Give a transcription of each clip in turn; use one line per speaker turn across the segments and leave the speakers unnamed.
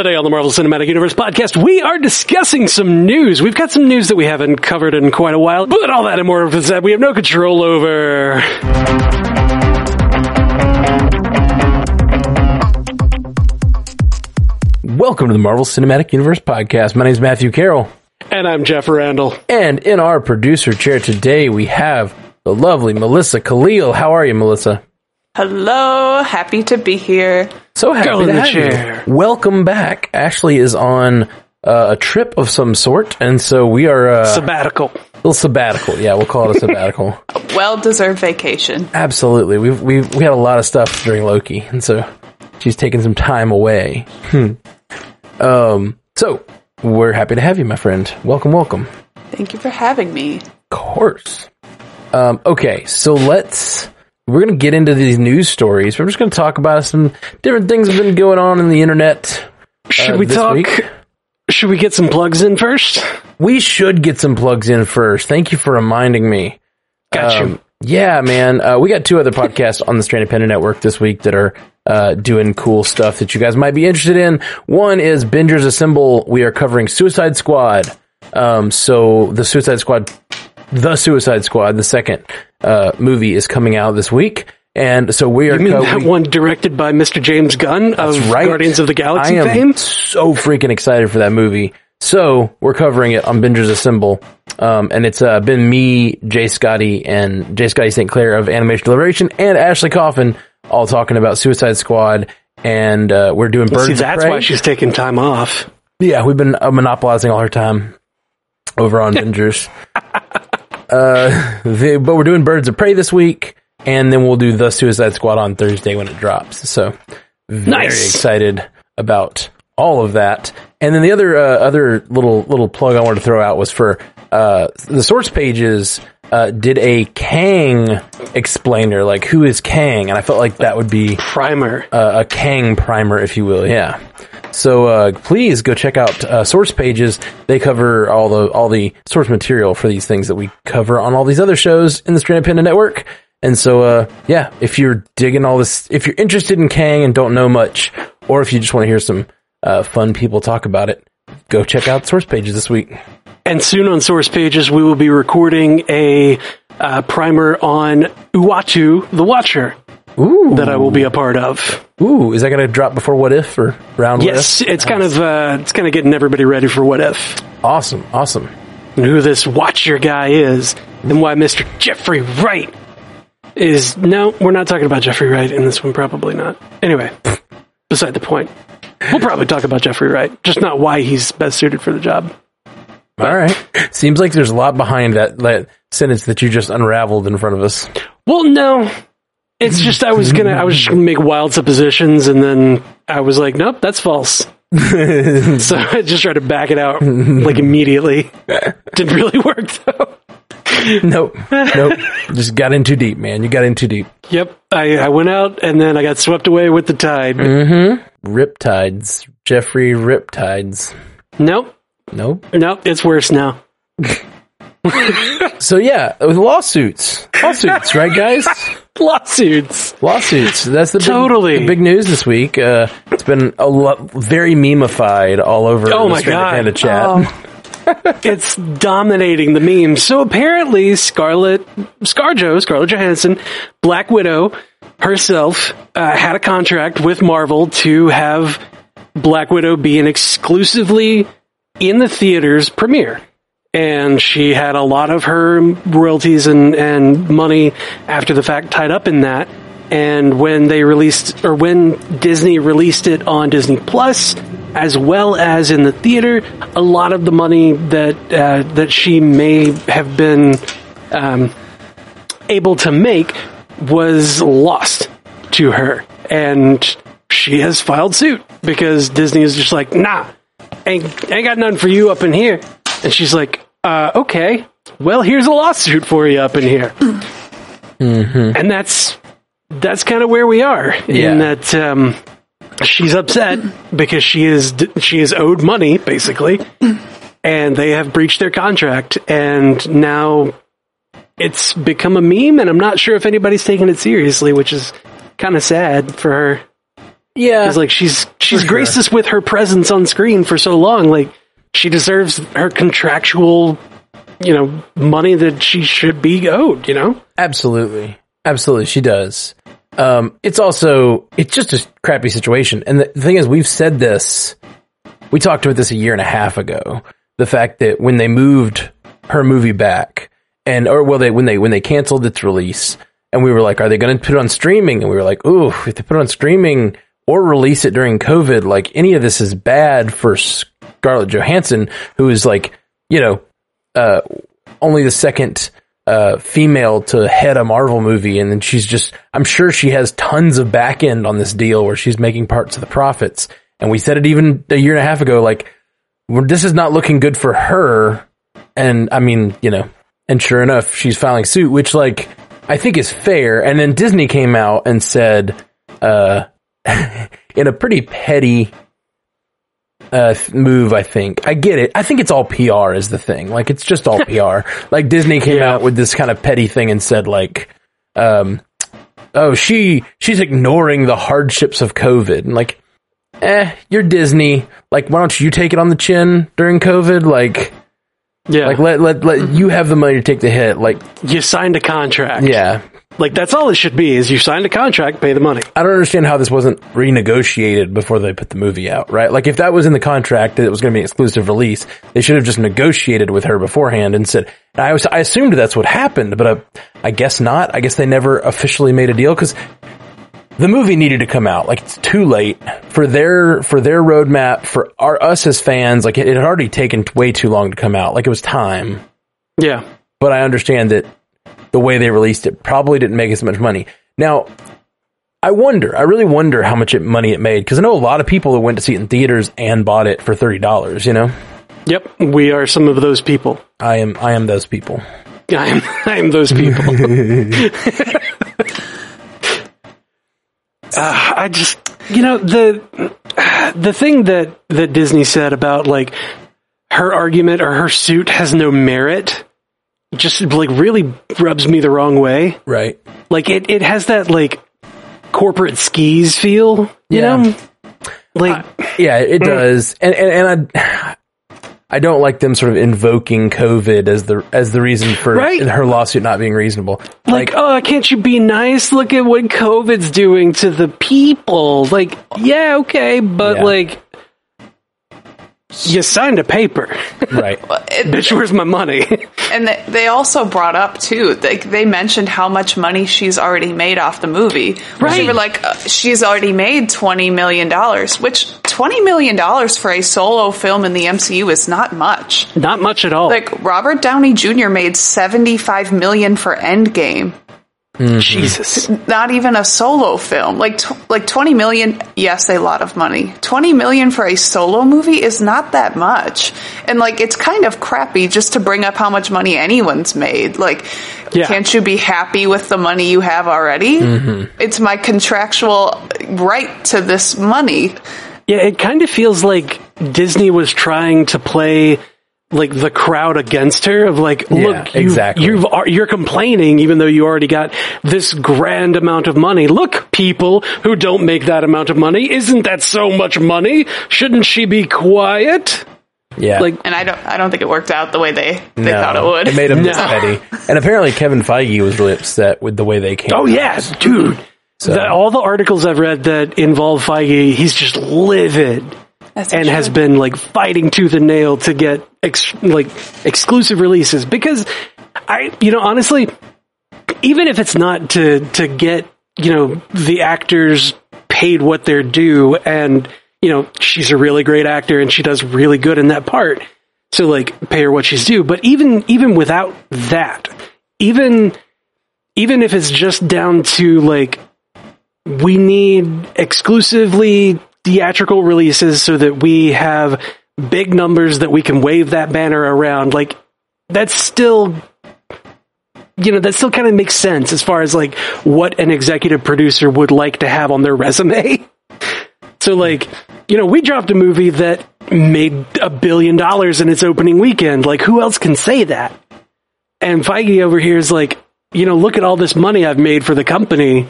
Today on the Marvel Cinematic Universe podcast, we are discussing some news. We've got some news that we haven't covered in quite a while, but all that and more of that we have no control over.
Welcome to the Marvel Cinematic Universe podcast. My name is Matthew Carroll,
And I'm Jeff Randall.
and in our producer chair today we have the lovely Melissa Khalil. How are you, Melissa?
Hello, happy to be here.
So happy
Girl in
to
the
have
chair.
you. Welcome back. Ashley is on uh, a trip of some sort, and so we are uh,
Sabbatical.
a little sabbatical. Yeah, we'll call it a sabbatical.
Well deserved vacation.
Absolutely. We've we we had a lot of stuff during Loki, and so she's taking some time away. Hmm. Um. So we're happy to have you, my friend. Welcome, welcome.
Thank you for having me.
Of course. Um, okay, so let's. We're going to get into these news stories. We're just going to talk about some different things that have been going on in the internet.
Should
uh,
we talk?
week.
Should we get some plugs in first?
We should get some plugs in first. Thank you for reminding me.
Got you.
Um, yeah, man. Uh, we got two other podcasts on the Stranded Panda Network this week that are uh, doing cool stuff that you guys might be interested in. One is Bingers Assemble. We are covering Suicide Squad. Um, so the Suicide Squad, the Suicide Squad, the second uh, movie is coming out this week. And so we are.
You mean
co-
that one directed by Mr. James Gunn of
right.
Guardians of the Galaxy
I am
fame?
so freaking excited for that movie. So we're covering it on Bingers Assemble. Um, and it's uh, been me, Jay Scotty, and Jay Scotty St. Clair of Animation Deliberation, and Ashley Coffin, all talking about Suicide Squad. And uh, we're doing Birds
See, that's why she's taking time off.
Yeah, we've been uh, monopolizing all her time over on Bingers. uh, the, but we're doing Birds of Prey this week, and then we'll do the Suicide Squad on Thursday when it drops. So very
Nice.
excited about all of that. And then the other uh, other little little plug I wanted to throw out was for uh, the source pages. Uh, did a Kang explainer, like who is Kang, and I felt like that would be
Primer.
uh, a Kang primer, if you will. Yeah. So uh, please go check out uh, source pages. They cover all the all the source material for these things that we cover on all these other shows in the Stranded Panda Network. And so, uh, yeah, if you're digging all this, if you're interested in Kang and don't know much, or if you just want to hear some uh, fun people talk about it, go check out source pages this week.
And soon on Source Pages, we will be recording a uh, primer on Uatu, the Watcher,
Ooh,
that I will be a part of.
ooh, is that going to drop before What If or round
Yes,
What If?
it's kind of uh, it's kind of getting everybody ready for what if
Awesome, awesome.
and who this Watcher guy is, and why Mister Jeffrey Wright is. No, we're not talking about Jeffrey Wright in this one. Probably not. Anyway, beside the point. We'll probably talk about Jeffrey Wright, just not why he's best suited for the job.
All right. Seems like there's a lot behind that, that sentence that you just unraveled in front of us.
Well, no. It's just I was gonna I was just gonna make wild suppositions and then I was like, nope, that's false. so I just tried to back it out like immediately. Didn't really work though.
nope. Nope. just got in too deep, man. You got in too deep.
Yep. I, I went out and then I got swept away with the tide. Mm-hmm.
Riptides. Jeffrey Riptides.
Nope.
Nope.
Nope. It's worse now.
So yeah, with lawsuits. Lawsuits, right guys?
Lawsuits.
Lawsuits. That's the big,
Totally.
the big news this week. Uh, it's been a lot, very memeified all over
Oh
the
my God.
Panda chat.
It's dominating the memes. So apparently, Scarlett, ScarJo, Scarlett Johansson, Black Widow herself, uh, had a contract with Marvel to have Black Widow be an exclusively in the theaters premiere. And she had a lot of her royalties and, and money after the fact tied up in that. And when they released, or when Disney released it on Disney Plus, as well as in the theater, a lot of the money that uh, that she may have been um, able to make was lost to her, and she has filed suit because Disney is just like, nah, ain't ain't got nothing for you up in here, and she's like, uh, okay, well, here's a lawsuit for you up in here, and that's that's kind of where we are
Yeah.
in that. Um, she's upset because she is she is owed money basically, and they have breached their contract, and now it's become a meme, and I'm not sure if anybody's taking it seriously, which is kind of sad for her.
Yeah.
It's like she's she's graced us with her presence on screen for so long. Like she deserves her contractual, you know, money that she should be owed. You know,
Absolutely. Absolutely. She does. Um, it's also, it's just a crappy situation. And the, thing is, we've said this, we talked about this a year and a half ago. The fact that when they moved her movie back and, or well, they, when they, when they canceled its release and we were like, are they going to put it on streaming? And we were like, ooh, if they put it on streaming or release it during COVID, like any of this is bad for Scarlett Johansson, who is like, you know, uh, only the second uh, female to head a Marvel movie, and then she's just, I'm sure she has tons of back end on this deal where she's making parts of the profits. And we said it even a year and a half ago, like, this is not looking good for her. And I mean, you know, and sure enough, she's filing suit, which like, I think is fair. And then Disney came out and said, uh, in a pretty petty uh, move, I think. I get it. I think it's all PR is the thing. Like, it's just all PR. Like, Disney came
Yeah.
out with this kind of petty thing and said, like, um, oh, she, she's ignoring the hardships of COVID. And like, eh, you're Disney. Like, why don't you take it on the chin during COVID? Like,
yeah,
like, let, let, let you have the money to take the hit. Like,
you signed a contract.
yeah.
Like that's all it should be. Is you signed a contract, pay the money.
I don't understand how this wasn't renegotiated before they put the movie out, right? Like if that was in the contract that it was going to be an exclusive release, they should have just negotiated with her beforehand and said, and I was, I assumed that's what happened, but I, I guess not. I guess they never officially made a deal because the movie needed to come out. Like it's too late for their, for their roadmap, for our, us as fans. Like it, it had already taken way too long to come out. Like it was time
Yeah,
but I understand that the way they released it probably didn't make as much money. Now, I wonder, I really wonder how much it, money it made because I know a lot of people that went to see it in theaters and bought it for thirty dollars. You know,
yep. We are some of those people.
I am, I am those people.
I am, I am those people. uh, I just, you know, the the thing that that Disney said about like her argument or her suit has no merit, just like really rubs me the wrong way.
Right.
Like it, it has that like corporate skis feel, you
Yeah.
know. Like
Yeah, it mm. does, and and, and I. I don't like them sort of invoking COVID as the as the reason for
Right.
her lawsuit not being reasonable.
like, oh, can't you be nice? Look at what COVID's doing to the people. Like, yeah, okay, but
Yeah.
like, you signed a paper.
right.
It-
Bitch, where's my money?
and they, they also brought up too. They, they mentioned how much money she's already made off the movie.
Right.
They were like, uh, she's already made twenty million dollars, which twenty million dollars for a solo film in the MCU is not much.
Not much at all.
Like Robert Downey Jr. made seventy five million for Endgame. Mm-hmm.
Jesus.
Not even a solo film. Like tw- like twenty million. Yes, a lot of money. Twenty million for a solo movie is not that much. And like it's kind of crappy just to bring up how much money anyone's made. Like,
Yeah.
can't you be happy with the money you have already? Mm-hmm. It's my contractual right to this money.
Yeah, it kind of feels like Disney was trying to play like the crowd against her of like,
Yeah,
look, you,
exactly.
you've, are- you're complaining even though you already got this grand amount of money. Look, people who don't make that amount of money, isn't that so much money? Shouldn't she be quiet?
Yeah.
Like,
And I don't I don't think it worked out the way they they
No,
thought it would.
It made him
No.
petty. And apparently Kevin Feige was really upset with the way they came.
oh
yes
yeah, dude. The- all the articles I've read that involve Feige, he's just livid.
That's
and has been like fighting tooth and nail to get ex- like exclusive releases because I, you know, honestly, even if it's not to to get you know the actors paid what they're due, and you know she's a really great actor and she does really good in that part, so like pay her what she's due. But even even without that, even even if it's just down to like we need exclusively theatrical releases so that we have big numbers that we can wave that banner around. Like that's still you know that still kind of makes sense as far as like what an executive producer would like to have on their resume. So like you know we dropped a movie that made a billion dollars in its opening weekend. Like who else can say that? And Feige over here is like, you know, look at all this money I've made for the company,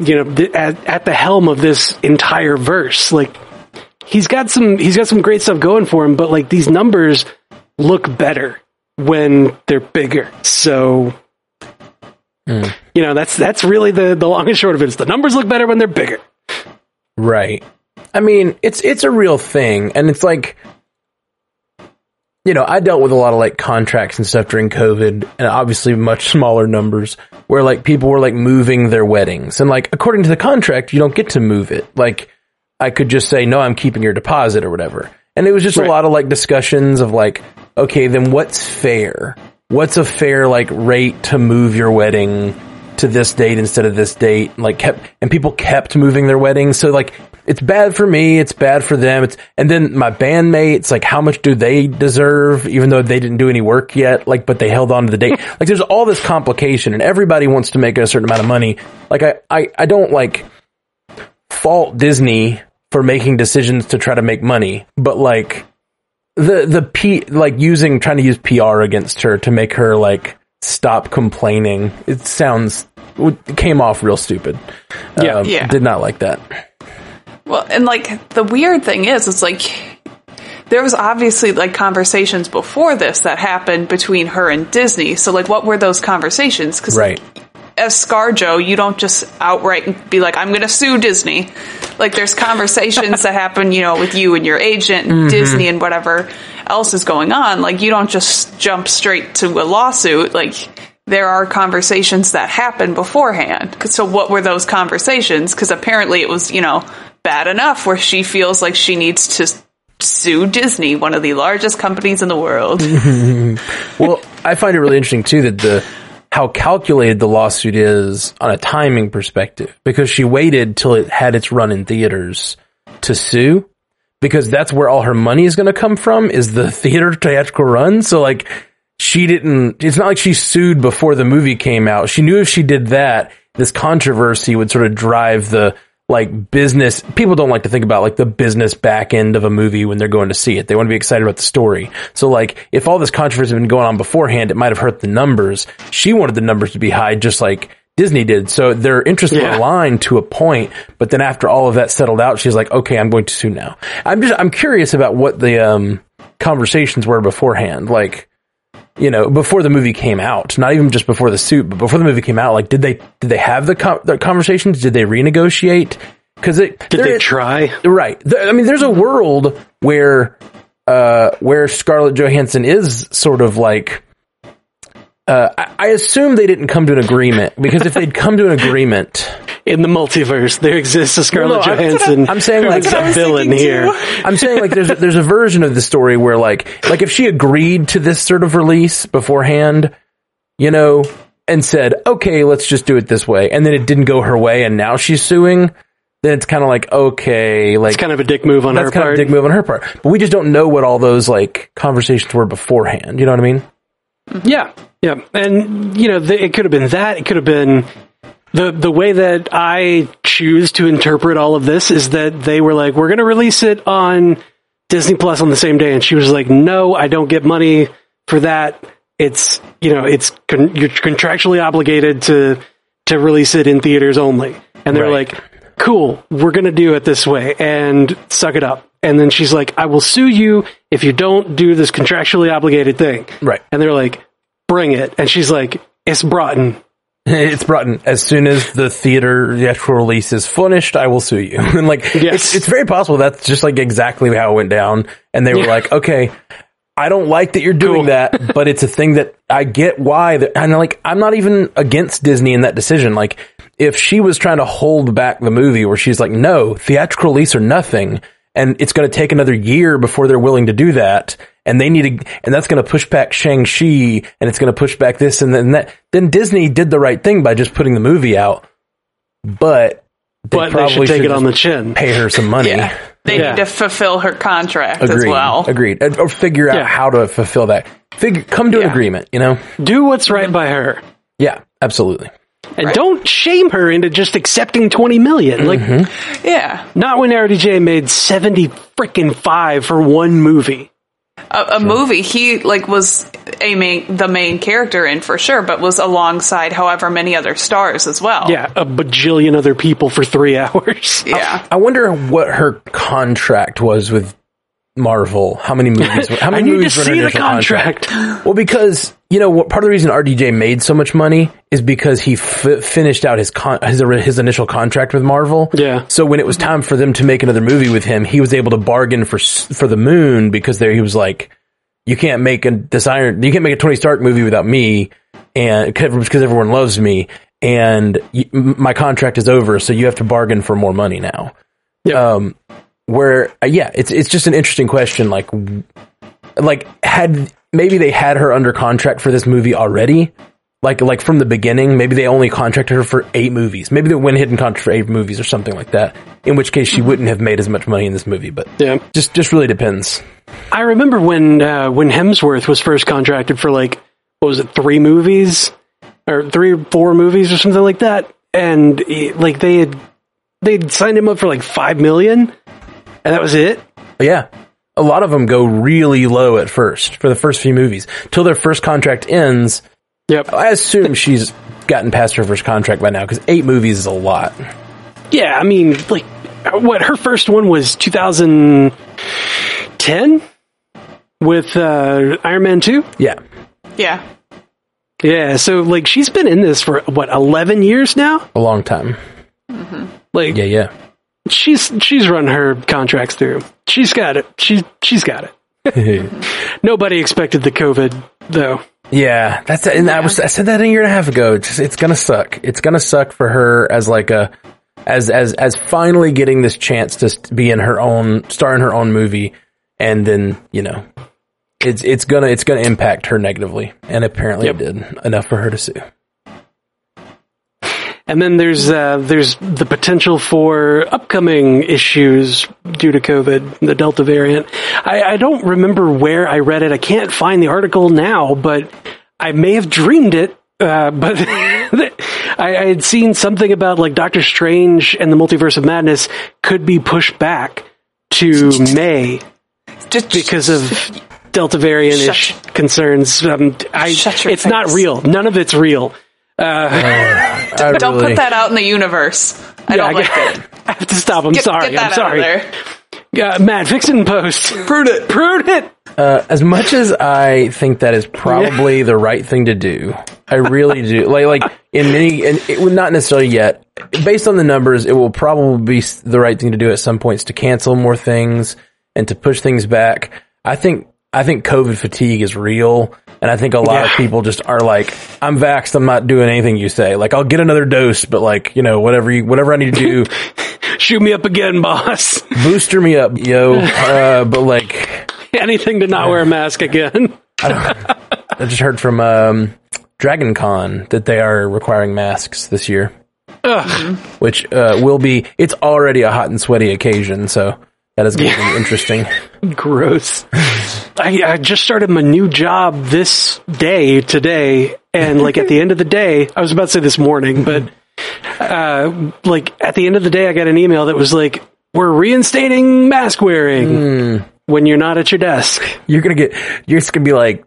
you know, th- at, at the helm of this entire verse. Like, he's got some he's got some great stuff going for him, but like these numbers look better when they're bigger. So hmm. you know, that's that's really the the long and short of it. Is the numbers look better when they're bigger.
Right. I mean, it's it's a real thing, and it's like, you know, I dealt with a lot of like contracts and stuff during COVID, and obviously much smaller numbers, where like people were like moving their weddings, and like according to the contract, you don't get to move it. Like, I could just say no, I'm keeping your deposit or whatever, and it was just
Right.
a lot of like discussions of like, okay, then what's fair? What's a fair like rate to move your wedding? To this date instead of this date like kept and people kept moving their weddings. So like it's bad for me it's bad for them it's and then my bandmates like how much do they deserve even though they didn't do any work yet? Like but they held on to the date. Like there's all this complication and everybody wants to make a certain amount of money. Like i i, I don't like fault disney for making decisions to try to make money but like the the p like using trying to use pr against her to make her like stop complaining it sounds came off real stupid
Yeah.
Um,
Yeah.
did not like that
Well, and like the weird thing is, it's like there was obviously like conversations before this that happened between her and Disney. So like, what were those conversations? Because
right
as ScarJo, you don't just outright be like, "I'm going to sue Disney." Like, there's conversations that happen, you know, with you and your agent and
Mm-hmm.
Disney and whatever else is going on. Like, you don't just jump straight to a lawsuit. Like, there are conversations that happen beforehand. So, what were those conversations? Because apparently, it was, you know, bad enough where she feels like she needs to sue Disney, one of the largest companies in the world.
well i find it really interesting too that the how calculated the lawsuit is on a timing perspective because she waited till it had its run in theaters to sue because that's where all her money is going to come from is the theater theatrical run so like she didn't it's not like she sued before the movie came out. She knew if she did that this controversy would sort of drive the like business people don't like to think about like the business back end of a movie when they're going to see it. They want to be excited about the story. So like if all this controversy had been going on beforehand it might have hurt the numbers. She wanted the numbers to be high just like disney did. So their interests were aligned to a point but then after all of that settled out she's like okay i'm going to sue now. I'm just i'm curious about what the um conversations were beforehand. Like you know, before the movie came out, not even just before the suit, but before the movie came out, like, did they, did they have the, co- the conversations? Did they renegotiate? Cause it,
Did they try?
right. I mean, there's a world where, uh, where Scarlett Johansson is sort of like, uh, I, I assume they didn't come to an agreement because if they'd come to an agreement,
In the multiverse, there exists a Scarlett
No, no, I'm-
Johansson.
I'm saying, like-
who's
That's what I
a
was
villain here.
I'm saying like there's a, there's a version of the story where like like if she agreed to this sort of release beforehand, you know, and said okay, let's just do it this way, and then it didn't go her way, and now she's suing. Then it's kind of like okay, like
It's kind of a dick move on
that's
her
kind
part.
of a dick move on her part. But we just don't know what all those like conversations were beforehand. You know what I mean?
Yeah, yeah, and you know, the, it could have been that. It could have been the the way that I choose to interpret all of this is that they were like, "We're going to release it on Disney Plus on the same day," and she was like, "No, I don't get money for that. It's you know, it's con- you're contractually obligated to to release it in theaters only." And they're
Right.
like, "Cool, we're going to do it this way, and suck it up." And then she's like, "I will sue you if you don't do this contractually obligated thing."
Right.
And they're like, bring it. And she's like, it's Broughton.
it's brought in as soon as the theater the actual release is finished i will sue you and like
Yes.
it's, it's very possible that's just like exactly how it went down and they were
Yeah.
like okay i don't like that you're doing
Cool.
that but it's a thing that i get why that and like i'm not even against disney in that decision like if she was trying to hold back the movie where she's like no theatrical release or nothing and it's going to take another year before they're willing to do that and they need to, and that's going to push back Shang-Chi and it's going to push back this and then that, then Disney did the right thing by just putting the movie out, but they
But they should take it on the chin.
pay her some money.
Yeah. They
Yeah.
need to fulfill her contract
Agreed.
as well.
Agreed. Or figure out
Yeah.
how to fulfill that. Figure, come to an agreement, you know?
Do what's right by her.
Yeah, absolutely.
And don't shame her into just accepting 20 million. Like,
Mm-hmm.
Yeah.
not when RDJ made 70 freaking five for one movie.
A, a movie he like was a main the main character in for sure, but was alongside however many other stars as well.
Yeah, a bajillion other people for three hours.
yeah.
I wonder what her contract was with Marvel. How many movies? How
I
many
need to
movies were in
see the
initial
contract.
Well, because you know, part of the reason RDJ made so much money is because he f- finished out his con- his his initial contract with Marvel.
Yeah.
So when it was time for them to make another movie with him, he was able to bargain for for the Moon because there he was like, you can't make a this Iron, you can't make a Tony Stark movie without me, and because everyone loves me, and y- my contract is over, so you have to bargain for more money now.
Yep.
Um, where uh, yeah, it's it's just an interesting question. Like, like had maybe they had her under contract for this movie already. Like, like from the beginning, maybe they only contracted her for eight movies. Maybe they went hidden contract for eight movies or something like that. In which case, she wouldn't have made as much money in this movie. But
Yeah.
just just really depends.
I remember when uh, when Hemsworth was first contracted for like what was it three movies or three or four movies or something like that, and he, like they had they would signed him up for like five million, and that was it.
Yeah, a lot of them go really low at first for the first few movies till their first contract ends.
Yep.
I assume she's gotten past her first contract by now because eight movies is a lot.
Yeah, I mean, like what her first one was 2010 with uh, Iron Man two.
Yeah,
Yeah.
Yeah, so like she's been in this for what 11 years now.
a long time.
Like
Yeah, yeah.
She's she's run her contracts through. She's got it. She she's got it. Nobody expected the COVID though.
Yeah, that's and I was I said that a year and a half ago. It's, it's gonna suck. It's gonna suck for her as like a as as as finally getting this chance to be in her own star in her own movie, and then you know, it's it's gonna it's gonna impact her negatively, and apparently
Yep.
it did enough for her to sue.
And then there's uh, there's the potential for upcoming issues due to COVID, the Delta variant. I, I don't remember where I read it. I can't find the article now, but I may have dreamed it. Uh, but I, I had seen something about like Doctor Strange and the Multiverse of Madness could be pushed back to May
Just
because of Delta variant ish concerns. Um, I, it's not real. None of it's real.
I
don't
really-
put that out in the universe. I don't
I
like
get-
it.
I have to stop. I'm
Get,
sorry.
get that
I'm sorry.
out of there.
Uh, Matt, fix it in post. Prune it. Prune it.
Uh, as much as I think that is probably the right thing to do, I really do. Like, like in many, and it would not necessarily yet. Based on the numbers, it will probably be the right thing to do at some points to cancel more things and to push things back. I think, I think COVID fatigue is real, and I think a lot of people just are like, "I'm vaxxed. I'm not doing anything you say. Like, I'll get another dose, but like, you know, whatever you, whatever I need to do,
Shoot me up again, boss.
booster me up, yo." Uh, but like.
Anything to not wear a mask again.
I just heard from um, Dragon Con that they are requiring masks this year,
Ugh.
which uh, will be. It's already a hot and sweaty occasion, so that is going to be interesting.
Gross. I, I just started my new job this day, today, and like at the end of the day, I was about to say this morning, but uh, like at the end of the day, I got an email that was like, "We're reinstating mask wearing when you're not at your desk."
You're gonna get. You're just gonna be like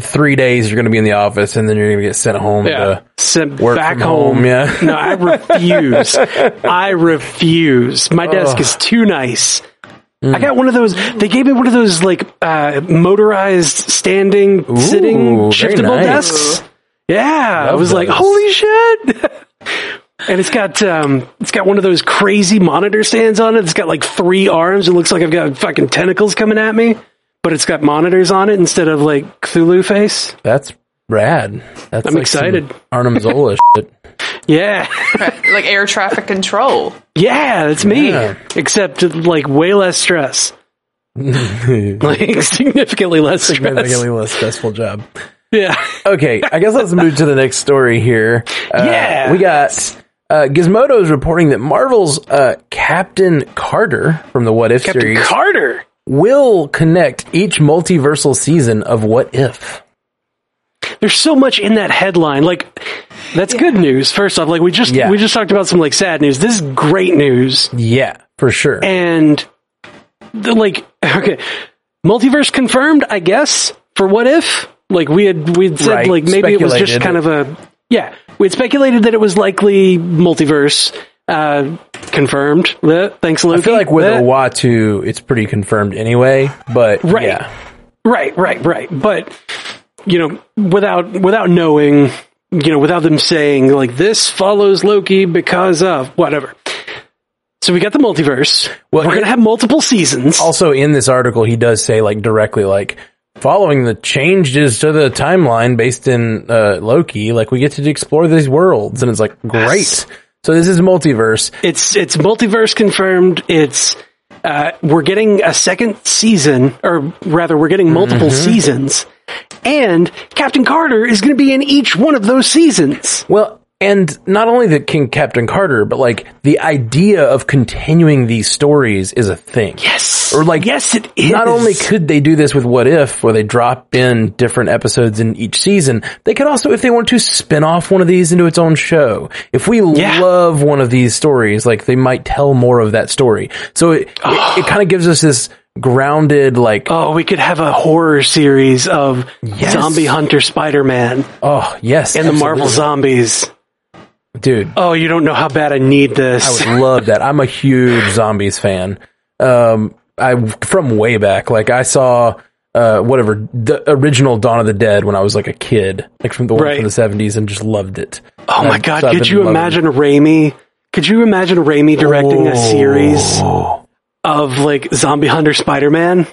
three days. You're gonna be in the office, and then you're gonna get sent home. To,
Sent
work
back home.
home, yeah.
no, I refuse. I refuse. My desk is too nice.
Mm.
I got one of those. They gave me one of those like uh, motorized standing, sitting, shiftable
nice.
desks. Yeah, I
Love
was like, holy shit! and it's got um, it's got one of those crazy monitor stands on it. It's got like three arms. It looks like I've got fucking tentacles coming at me, but it's got monitors on it instead of like Cthulhu face.
that's rad. That's
I'm
like
excited.
Arnim Zola shit.
Yeah.
like air traffic control.
Yeah, that's me.
Yeah.
Except like way less stress. like significantly less stress.
Significantly less stressful job.
Yeah.
Okay, I guess let's move to the next story here. Uh,
Yeah.
we got uh, Gizmodo is reporting that Marvel's uh, Captain Carter from the What If
Captain
series
Carter.
will connect each multiversal season of What If.
There's so much in that headline. Like that's good news. First off, like we just
Yeah.
we just talked about some like sad news. This is great news.
Yeah, for sure.
And the, like okay, multiverse confirmed, I guess, for what if? Like we had we'd said
Right,
like maybe it was just kind of a yeah, we had speculated that it was likely multiverse uh confirmed. Thanks Loki.
I feel like with
Uh,
Uatu, it's pretty confirmed anyway. But
Right.
yeah,
Right, right, right. But you know, without without knowing, you know, without them saying like this follows Loki because of whatever. So we got the multiverse.
Well,
We're gonna have multiple seasons.
also in this article, he does say like directly like following the changes to the timeline based in uh, Loki, like we get to explore these worlds, and it's like great.
Yes.
So this is multiverse.
It's it's multiverse confirmed. It's uh, we're getting a second season, or rather, we're getting multiple
Mm-hmm.
seasons, and Captain Carter is going to be in each one of those seasons.
Well, and not only the King Captain Carter, but like the idea of continuing these stories is a thing.
Yes,
Or like
yes, it is.
Not only could they do this with What If, where they drop in different episodes in each season, they could also, if they want to, spin off one of these into its own show. If we
Yeah.
love one of these stories, like they might tell more of that story. So it, it, it ah. kind of gives us this grounded, like,
Oh, we could have a horror series of
Yes.
Zombie Hunter Spider Man
oh yes,
and the Marvel zombies.
dude.
Oh, you don't know how bad I need this.
I would love that. I'm a huge zombies fan. Um, I from way back. Like I saw uh whatever the original Dawn of the Dead when I was like a kid, like from the
Right.
from the 70s, and just loved it.
oh my god,
so
could you imagine Raimi? Could you imagine Raimi directing a
Oh.
series of like Zombie Hunter Spider Man?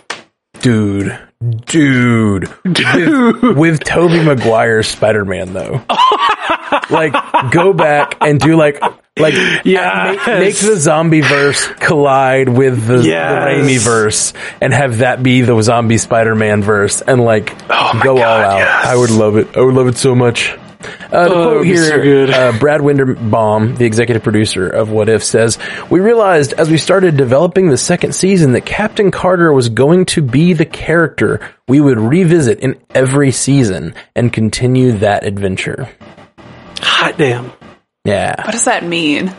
dude, dude,
Dude.
With, with Tobey Maguire's Spider Man though. like go back and do like like
yeah
make, make the zombie verse collide with the,
Yes.
the Raimi verse and have that be the zombie Spider Man verse and like
Oh
go
God,
all out.
yes.
I would love it. I would love it so much. Uh, the
Oh,
quote here,
so good.
Uh, Brad Winderbaum, the executive producer of What If, says, We realized as we started developing the second season that Captain Carter was going to be the character we would revisit in every season and continue that adventure.
Hot damn.
Yeah.
What does that mean?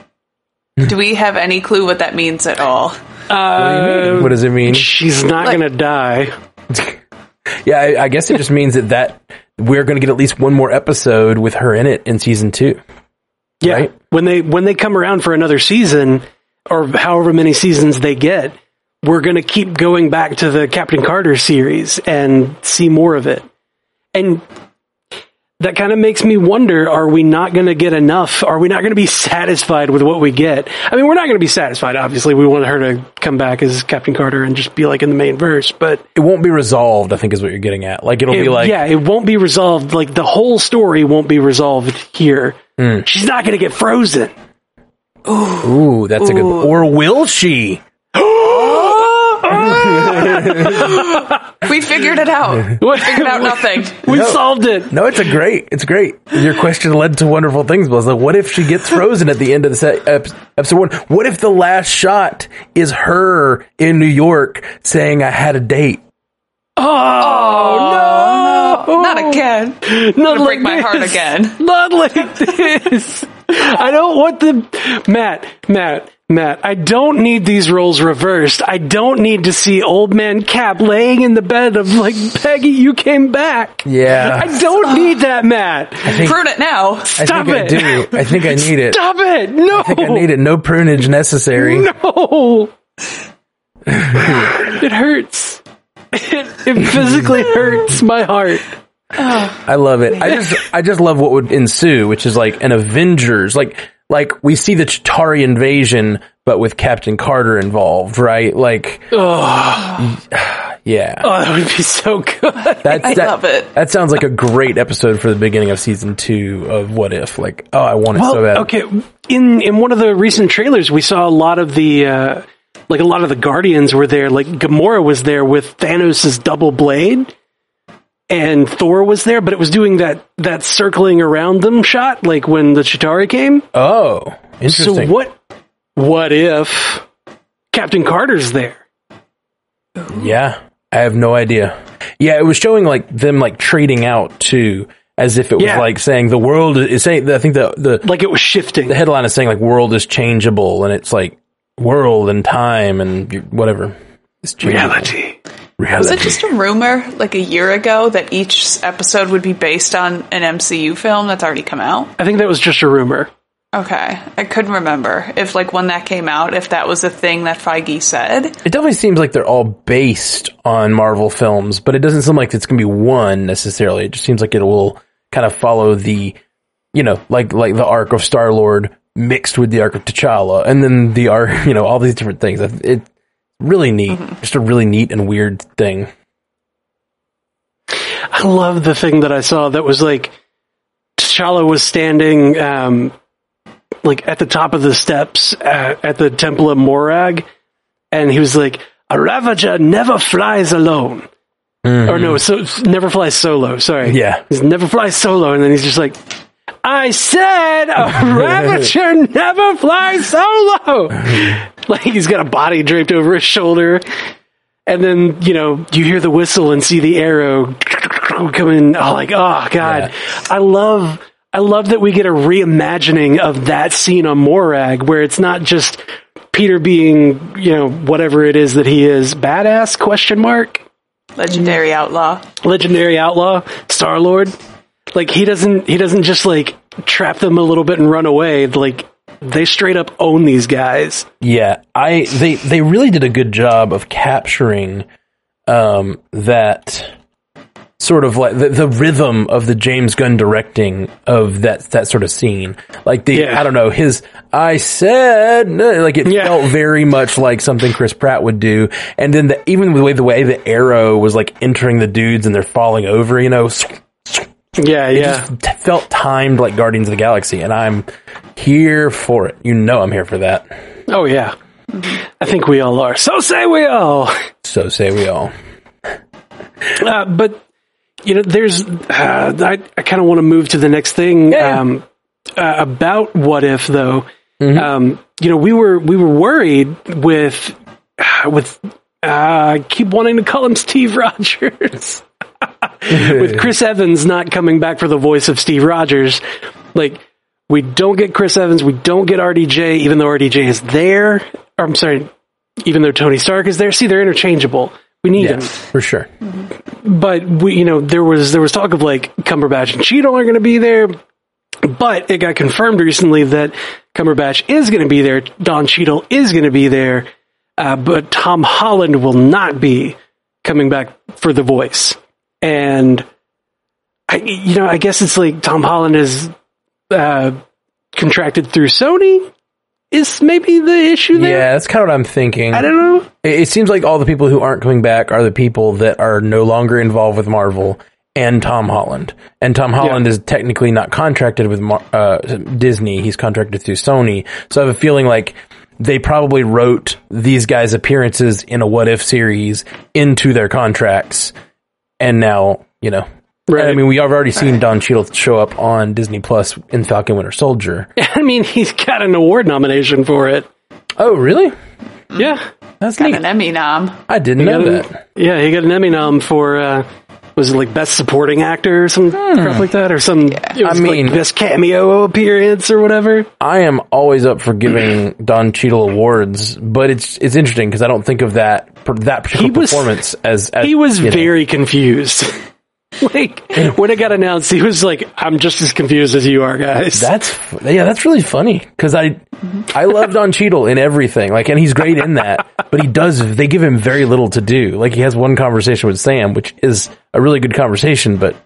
Do we have any clue what that means at all?
Uh,
what does it mean?
she's not
Like-
gonna die.
Yeah, I, I guess it just means that, that we're going to get at least one more episode with her in it in season two.
Yeah.
Right.
When they when they come around for another season, or however many seasons they get, we're gonna keep going back to the Captain Carter series and see more of it. And that kind of makes me wonder, are we not gonna get enough? Are we not gonna be satisfied with what we get? I mean, we're not gonna be satisfied, obviously. We want her to come back as Captain Carter and just be like in the main verse, but
It won't be resolved, I think is what you're getting at. Like, it'll
it-
be like,
yeah, it won't be resolved. Like the whole story won't be resolved here. Hmm. She's not gonna get frozen.
ooh, that's a good, or will she?
We figured it out.
We
Figured out nothing.
We
No.
solved it.
No, it's a great. It's great. Your question led to wonderful things. Was like, what if she gets frozen at the end of the se- ep- episode one? What if the last shot is her in New York saying, "I had a date"?
Oh, oh no!
Not again.
Not
Gonna
like
break my heart again.
Not like this. I don't want the Matt, Matt, Matt. I don't need these roles reversed. I don't need to see old man Cap laying in the bed of like Peggy. You came back.
Yeah,
I don't need that, Matt.
I think,
Prune it now.
I
Stop
think
it.
I do. I think I need it.
Stop it! No,
I think I need it. No prunage necessary.
No, it hurts. It, it physically hurts my heart.
I love it. I just, I just love what would ensue, which is like an Avengers, like, like we see the Chitauri invasion, but with Captain Carter involved, right? Like, yeah.
Oh, that would be so good.
That's,
I
that,
love it.
That sounds like a great episode for the beginning of season two of What If. Like, oh, I want it
Well,
so bad.
okay. In in one of the recent trailers, we saw a lot of the uh, like a lot of the Guardians were there. Like Gamora was there with Thanos' double blade, and Thor was there, but it was doing that that circling around them shot, like when the Chitauri came.
Oh, interesting.
So what? What if Captain Carter's there?
Yeah, I have no idea. Yeah, it was showing like them like trading out too, as if it was
Yeah.
like saying the world is saying. I think the the
Like it was shifting.
the headline is saying like world is changeable, and it's like world and time and whatever. It's changeable.
Reality.
Was it just a rumor like a year ago that each episode would be based on an MCU film that's already come out?
I think that was just a rumor.
Okay, I couldn't remember if like when that came out, if that was a thing that Feige said.
It definitely seems like they're all based on Marvel films, but it doesn't seem like it's going to be one necessarily. It just seems like it will kind of follow the, you know, like like the arc of Star Lord mixed with the arc of T'Challa, and then the arc, you know, all these different things. It's really neat, just a really neat and weird thing.
I love the thing that I saw that was like T'Challa was standing um, like at the top of the steps at, at the Temple of Morag, and he was like, "A Ravager never flies alone." Or no, so never flies solo. Sorry,
Yeah.
he's never flies solo, and then he's just like, "I said a Ravager never flies solo." like he's got a body draped over his shoulder, and then you know you hear the whistle and see the arrow coming. Oh, like oh god,
Yeah.
I love. I love that we get a reimagining of that scene on Morag, where it's not just Peter being, you know, whatever it is that he is, badass question mark
Legendary outlaw.
legendary outlaw Star Lord. Like he doesn't he doesn't just like trap them a little bit and run away. Like they straight up own these guys.
Yeah, I they they really did a good job of capturing um that sort of like the, the rhythm of the James Gunn directing of that that sort of scene. Like the
Yeah.
I don't know his I said like it
Yeah.
felt very much like something Chris Pratt would do. And then the, even the way the way the arrow was like entering the dudes and they're falling over, you know,
Yeah, yeah.
just t- felt timed like Guardians of the Galaxy, and I'm here for it. You know, I'm here for that.
Oh yeah. I think we all are. So say we all.
So say we all.
Uh, but you know, there's. Uh, I I kind of want to move to the next thing.
Yeah.
Um, uh, about what if though.
Mm-hmm.
Um, you know, we were we were worried with with. Uh, I keep wanting to call him Steve Rogers. With Chris Evans not coming back for the voice of Steve Rogers, like we don't get Chris Evans, we don't get RDJ, even though RDJ is there. Or, I'm sorry, even though Tony Stark is there. See, they're interchangeable. We need
Yeah,
him
for sure.
but we, you know, there was there was talk of like Cumberbatch and Cheadle are going to be there, but it got confirmed recently that Cumberbatch is going to be there. Don Cheadle is going to be there, uh, but Tom Holland will not be coming back for the voice. And I, you know, I guess it's like Tom Holland is uh, contracted through Sony. Is maybe the issue there?
Yeah, that's kind of what I'm thinking.
I don't know.
It, it seems like all the people who aren't coming back are the people that are no longer involved with Marvel and Tom Holland. And Tom Holland is technically not contracted with Mar- uh, Disney. He's contracted through Sony. So I have a feeling like they probably wrote these guys' appearances in a What If series into their contracts. And now, you know,
Right.
I mean, we have already seen Don Cheadle show up on Disney Plus in Falcon Winter Soldier.
I mean, he's got an award nomination for it.
Oh, really?
Yeah.
That's
Got
neat.
an Emmy nom.
I didn't
He
know
got an-
that.
Yeah, he got an Emmy nom for uh, was it like best supporting actor or some crap like that, or some
Hmm. I mean-
like best cameo appearance or whatever.
I am always up for giving Don Cheadle awards, but it's it's interesting because I don't think of that that particular
was-
performance as, as
He was
you know.
very confused. like when it got announced, he was like, "I'm just as confused as you are, guys."
That's yeah, that's really funny because I I love Don Cheadle in everything, like, and he's great in that. But he does they give him very little to do. Like he has one conversation with Sam, which is a really good conversation, but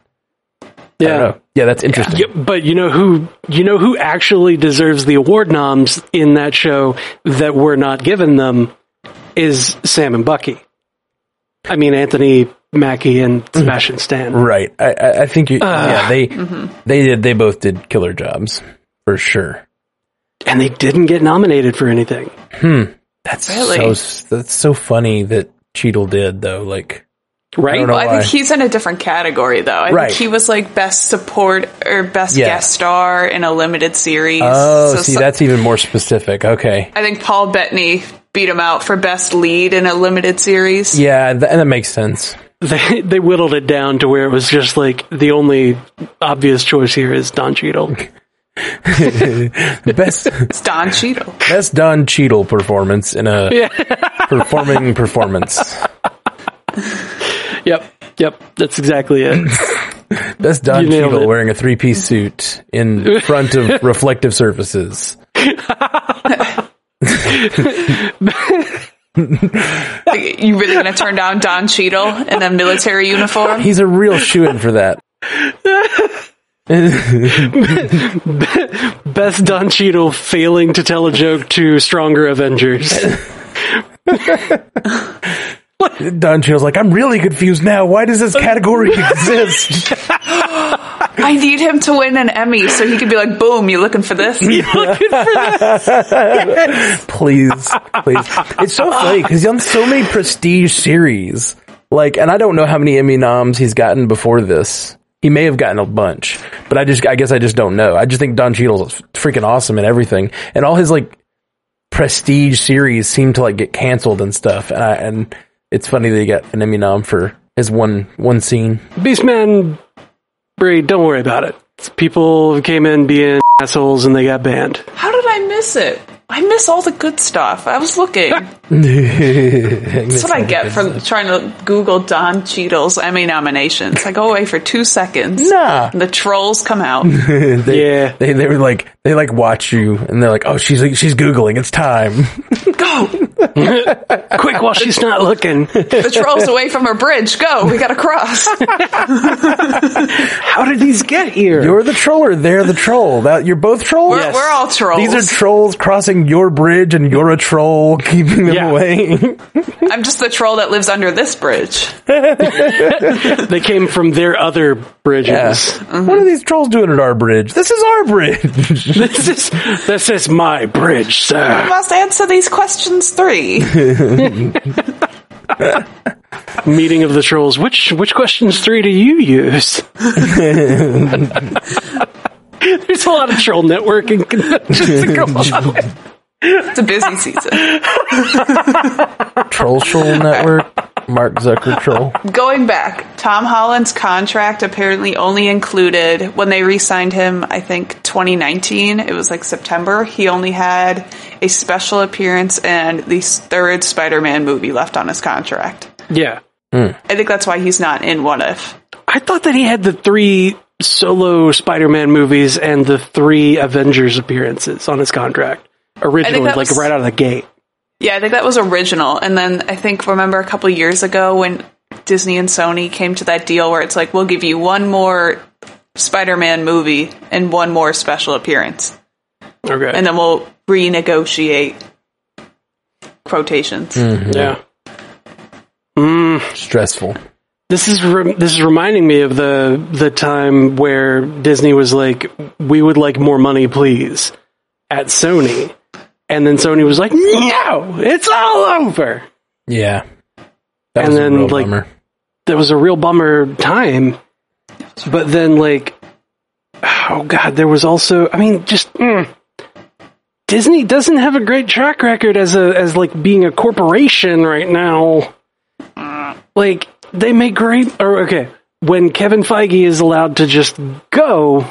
yeah.
Yeah, that's interesting.
Yep, but you know who you know who actually deserves the award noms in that show that were not given them is Sam and Bucky. I mean Anthony Mackie and Sebastian Stan.
Right. I I, I think you,
Uh,
yeah they
mm-hmm.
they did they both did killer jobs for sure.
And they didn't get nominated for anything.
That's
Really?
so that's so funny that Cheadle did though. Like
Right?
don't know
Well, I think he's in a different category, though. I
Right.
think he was like best support or best
Yeah.
guest star in a limited series.
oh,
So
see,
so-
that's even more specific. Okay.
I think Paul Bettany beat him out for best lead in a limited series.
Yeah, th- and that makes sense.
They they whittled it down to where it was just like the only obvious choice here is Don Cheadle.
Best
It's Don Cheadle.
best Don Cheadle performance in a performing performance.
Yep, yep, that's exactly it.
That's Don
You
Cheadle
it.
wearing a three piece suit in front of reflective surfaces.
You really gonna turn down Don Cheadle in a military uniform?
He's a real shoe in for that.
Best Don Cheadle failing to tell a joke to stronger Avengers.
Don Cheadle's like, I'm really confused now. Why does this category exist?
I need him to win an Emmy so he could be like, boom, you looking for this?
please, please. It's so funny because he's on so many prestige series. Like, and I don't know how many Emmy noms he's gotten before this. He may have gotten a bunch, but I just, I guess I just don't know. I just think Don Cheadle's freaking awesome and everything. And all his like prestige series seem to like get canceled and stuff. And I, and it's funny that he got an Emmy nom for his one, one scene.
Beastman, Bray, don't worry about it. People came in being assholes and they got banned.
How did I miss it? I miss all the good stuff. I was looking. That's
That's
what I get from trying to Google Don Cheadle's Emmy nominations. I go away for two seconds.
Nah.
And the trolls come out.
they,
Yeah.
They, they were like, they like watch you and they're like, oh, she's, she's Googling. It's time.
Go!
Quick while she's not looking.
The troll's away from her bridge. Go! We gotta cross.
How did these get here?
You're the troller. They're the troll. That you're both trolls.
We're, we're all trolls.
These are trolls crossing your bridge, and you're a troll keeping them
Yeah.
away.
I'm just the troll that lives under this bridge.
they came from their other bridges. Mm-hmm.
What are these trolls doing at our bridge? This is our bridge.
This is this is my bridge, sir.
Must answer these questions three.
Meeting of the trolls. Which which questions three do you use? There's a lot of troll networking conventions to go on.
It's a busy season.
troll Troll Network. Mark Zucker Troll.
Going back, Tom Holland's contract apparently only included when they re-signed him. I think 2019. It was like September. He only had a special appearance and the third Spider-Man movie left on his contract.
Yeah. Hmm.
I think that's why he's not in What If.
I thought that he had the three solo Spider-Man movies and the three Avengers appearances on his contract originally, like
was-
right out of the gate.
Yeah, I think that was original. And then I think remember a couple years ago when Disney and Sony came to that deal where it's like we'll give you one more Spider-Man movie and one more special appearance,
Okay.
and then we'll renegotiate quotations. Mm-hmm.
yeah. Mm.
Stressful.
This is re- this is reminding me of the the time where Disney was like, "We would like more money, please," at Sony, and then Sony was like, "No, it's all over."
Yeah. That
And
was
then,
a real
like,
bummer.
That was a real bummer time. But then, like, oh god, there was also, I mean, just mm, Disney doesn't have a great track record as a as like being a corporation right now. Like they make great, or okay, when Kevin Feige is allowed to just go,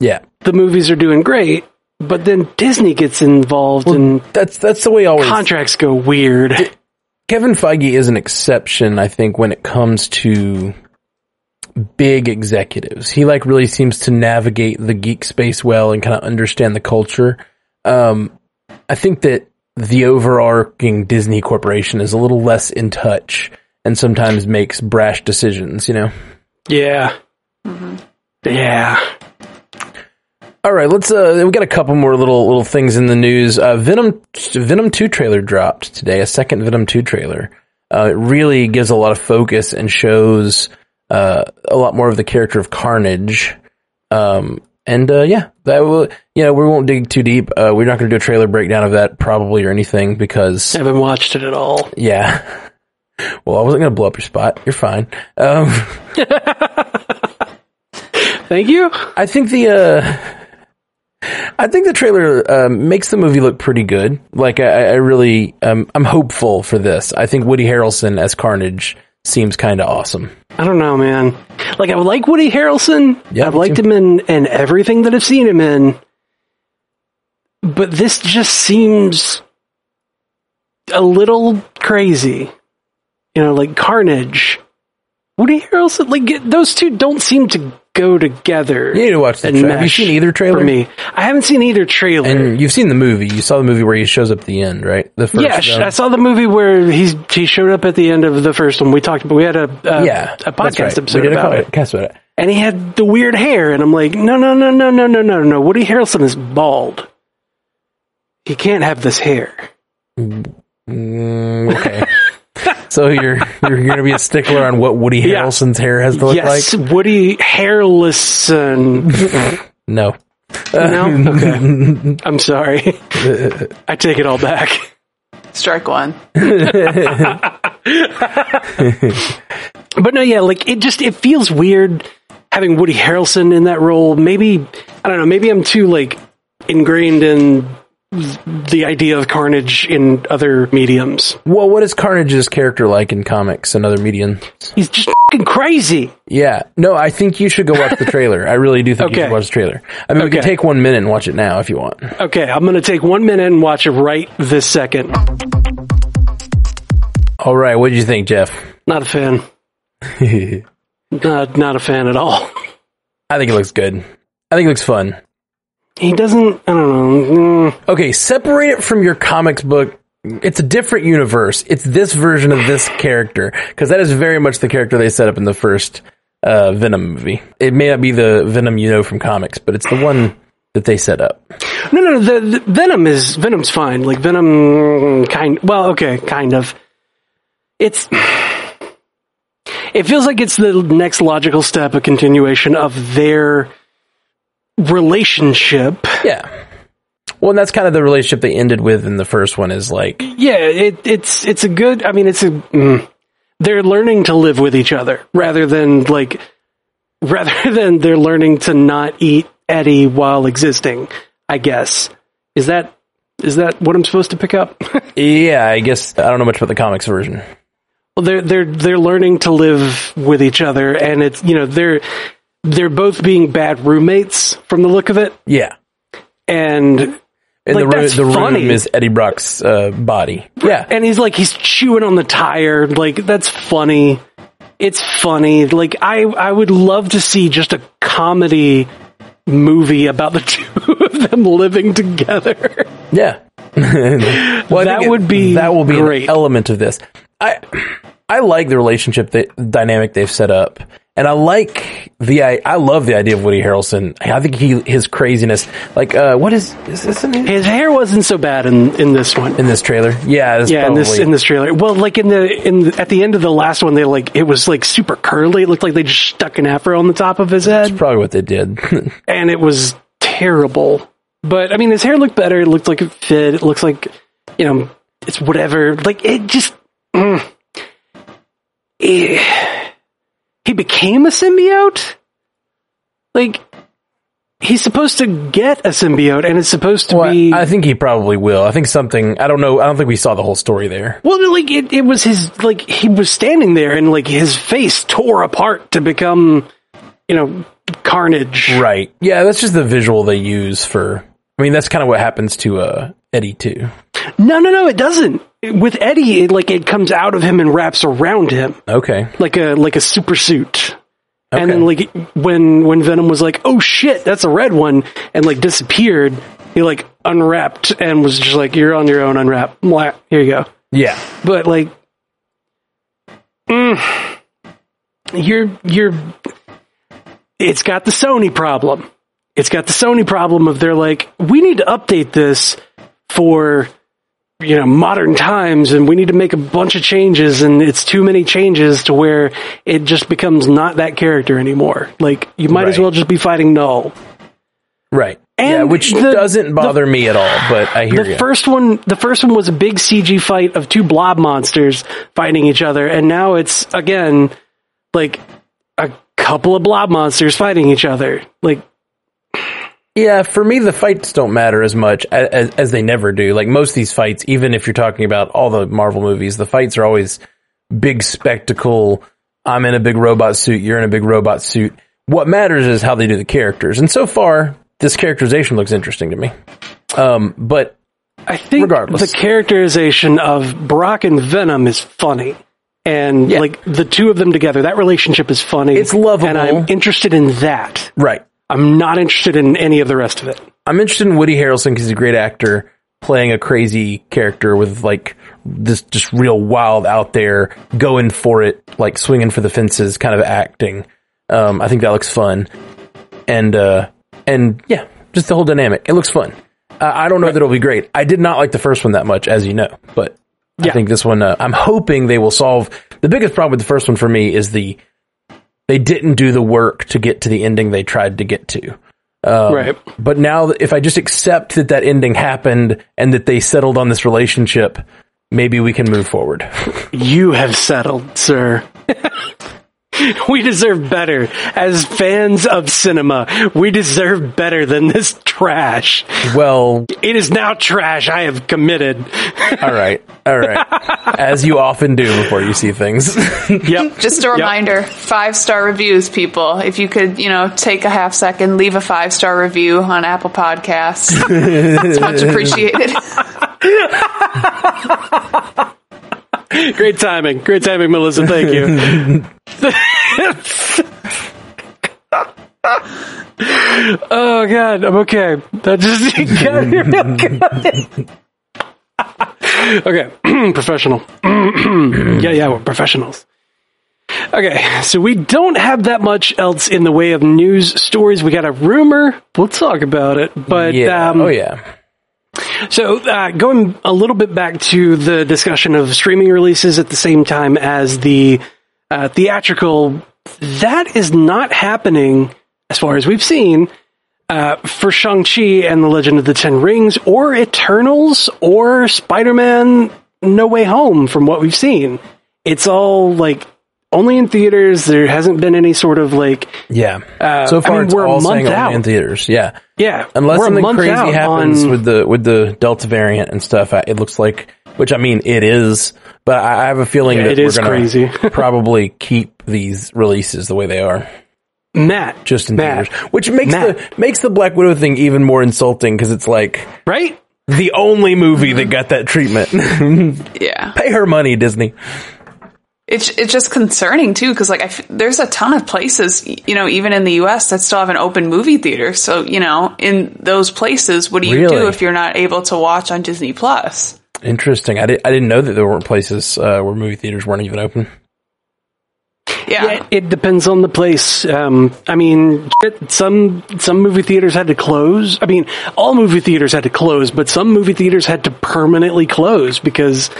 Yeah.
the movies are doing great. But then Disney gets involved and
That's that's the way always.
contracts go weird.
Kevin Feige is an exception, I think, when it comes to big executives. He like really seems to navigate the geek space well and kind of understand the culture. Um, I think that the overarching Disney corporation is a little less in touch and sometimes makes brash decisions, you know?
Yeah. Yeah.
All right, let's. Uh, we got a couple more little little things in the news. Uh, Venom Venom Two trailer dropped today. A second Venom Two trailer. Uh, it really gives a lot of focus and shows uh, a lot more of the character of Carnage. Um, and uh, yeah, that will. You know, we won't dig too deep. Uh, we're not going to do a trailer breakdown of that probably or anything because I
Haven't watched it at all.
yeah. Well, I wasn't going to blow up your spot. You're fine. Um,
Thank you.
I think the uh I think the trailer um, makes the movie look pretty good. Like I, I really um, I'm hopeful for this. I think Woody Harrelson as Carnage seems kind of awesome.
I don't know, man. Like I like Woody Harrelson.
Yeah,
I've liked
too.
him in, in everything that I've seen him in. But this just seems a little crazy you know, like Carnage. Woody Harrelson, like get- those two don't seem to go together.
You need to watch the trailer. Have you seen either trailer?
For me, I haven't seen either trailer.
And you've seen the movie. You saw the movie where he shows up at the end, right? The first.
yeah, I saw the movie where he's he showed up at the end of the first one. We talked about we had a uh,
yeah,
a podcast
right.
episode
we did
about
a
it,
podcast about it.
and he had the weird hair, and I'm like, no, no, no, no, no, no, no, no. Woody Harrelson is bald. He can't have this hair.
Mm, okay. So you're you're going to be a stickler on what Woody
Yeah.
Harrelson's hair has to look
yes,
like?
Woody Harrelson.
No.
no, okay. I'm sorry. I take it all back.
Strike one.
But no, yeah, like it just it feels weird having Woody Harrelson in that role. Maybe I don't know. Maybe I'm too like ingrained in the idea of Carnage in other mediums.
Well, what is Carnage's character like in comics and other mediums?
He's just fucking crazy.
Yeah. No, I think you should go watch the trailer. I really do think you should watch the trailer. I mean, we can take one minute and watch it now if you want.
Okay, I'm gonna take one minute and watch it right this second.
All right. What did you think, Jeff?
Not a fan. Not not a fan at all.
I think it looks good. I think it looks fun.
He doesn't. I don't know. mm,
Okay, separate it from your comics book. It's a different universe. It's this version of this character because that is very much the character they set up in the first uh, Venom movie. It may not be the Venom you know from comics, but it's the one that they set up.
No, no, no. The, the Venom is Venom's fine. Like Venom, kind. Well, okay, kind of. It's. It feels like it's the next logical step, a continuation of their relationship.
Yeah. Well, and that's kind of the relationship they ended with in the first one. Is like,
Yeah, it, it's it's a good. I mean, it's a. Mm, they're learning to live with each other rather than like, rather than they're learning to not eat Eddie while existing. I guess is that is that what I'm supposed to pick up?
yeah, I guess I don't know much about the comics version.
Well, they're they're they're learning to live with each other, and it's you know they're they're both being bad roommates from the look of it,
Yeah,
and
and
Like,
the room, the
funny.
is Eddie Brock's uh, body. Yeah,
and he's like he's chewing on the tire, like that's funny. It's funny. Like I I would love to see just a comedy movie about the two of them living together.
Yeah. well,
That
think it-
would be
that will be
great.
an element of this. I I like the relationship that dynamic they've set up, and I like the I, I love the idea of Woody Harrelson. I think he his craziness. Like, uh, what is is this in,
His hair wasn't so bad in in this one.
in this trailer? Yeah,
Yeah, in this in this trailer. Well, like in the in the, at the end of the last one, they like it was like super curly. It looked like they just stuck an afro on the top of his head,
probably what they did.
and it was terrible. But I mean, his hair looked better. It looked like it fit. It looks like you know, it's whatever. Like it just. Mm, Eh, he became a symbiote. Like he's supposed to get a symbiote, and it's supposed to
well,
be.
I think he probably will. I think something. I don't know. I don't think we saw the whole story there.
Well, like it, it was his like he was standing there and like his face tore apart to become, you know, carnage.
Right. Yeah, that's just the visual they use for. I mean, that's kind of what happens to uh, Eddie too.
No, no, no, it doesn't. With Eddie, it, like it comes out of him and wraps around him
Okay.
like a like a super suit.
Okay.
And then like when when Venom was like, "Oh shit, that's a red one," and like disappeared, he like unwrapped and was just like, "You're on your own, unwrap. Here you go."
Yeah.
but like mm, you're you're it's got the sony problem it's got the sony problem of they're like we need to update this for you know modern times and we need to make a bunch of changes and it's too many changes to where it just becomes not that character anymore like you might as well just be fighting null
Right.
And
yeah, which
the-
doesn't bother me at all, but I hear
the
you.
first one the first one was a big cg fight of two blob monsters fighting each other and now it's again like a couple of blob monsters fighting each other like
yeah, for me, the fights don't matter as much as, as they never do. Like most of these fights, even if you're talking about all the Marvel movies, the fights are always big spectacle. I'm in a big robot suit. You're in a big robot suit. What matters is how they do the characters. And so far, this characterization looks interesting to me. Um, but
i think
Regardless.
the characterization of brock and venom is funny And
Yeah.
like the two of them together, that relationship is funny.
It's lovable.
And I'm interested in that.
Right.
I'm not interested in any of the rest of it.
I'm interested in Woody Harrelson because he's a great actor playing a crazy character with like this just real wild out there, going for it, like swinging for the fences kind of acting. Um, I think that looks fun. And, uh, and yeah, just the whole dynamic. It looks fun. Uh, I don't know that it'll be great. I did not like the first one that much, as you know, but I think this one, uh, I'm hoping they will solve the biggest problem with the first one for me is the, they didn't do the work to get to the ending they tried to get to. Um,
right.
But now, if I just accept that that ending happened and that they settled on this relationship, maybe we can move forward.
You have settled, sir. we deserve better. As fans of cinema, we deserve better than this trash.
well,
It is now trash. I have committed.
all right, all right, as you often do before you see things.
Yep.
Just a
Yep.
reminder, five star reviews, people. If you could, you know, take a half second, leave a five star review on Apple Podcasts. it's much appreciated.
Great timing. Great timing, Melissa. Thank you. oh god, I'm okay. That just got me real good. okay, professional. yeah, yeah, we're professionals. Okay, so we don't have that much else in the way of news stories. We got a rumor. We'll talk about it, but
yeah.
um,
oh yeah.
So, uh, going a little bit back to the discussion of streaming releases at the same time as the uh, theatrical, that is not happening as far as we've seen uh, for Shang-Chi and the Legend of the Ten Rings or Eternals or Spider-Man No Way Home from what we've seen. It's all like only in theaters. There hasn't been any sort of like,
Yeah.
uh,
so far,
I mean,
it's
we're a
all
month
saying only
out.
in theaters. Yeah.
yeah,
Unless
we're a
something
month
crazy
out
happens
on-
with the with the Delta variant and stuff, it looks like. Which I mean, it is, but I I have a feeling
Yeah,
that
it
we're
is
gonna
crazy.
probably keep these releases the way they are.
Matt,
just in
Matt,
theaters, which makes
Matt.
the makes the Black Widow thing even more insulting because it's like
right?
the only movie that got that treatment.
Yeah.
Pay her money, Disney.
It's it's just concerning too because like I f- there's a ton of places you know even in the U.S. that still have an open movie theater. So you know in those places, what do you
Really?
do if you're not able to watch on Disney Plus?
Interesting. I, did, I didn't know that there weren't places uh, where movie theaters weren't even open.
Yeah,
Yeah, it depends on the place. Um, I mean, some some movie theaters had to close. I mean, all movie theaters had to close, but some movie theaters had to permanently close because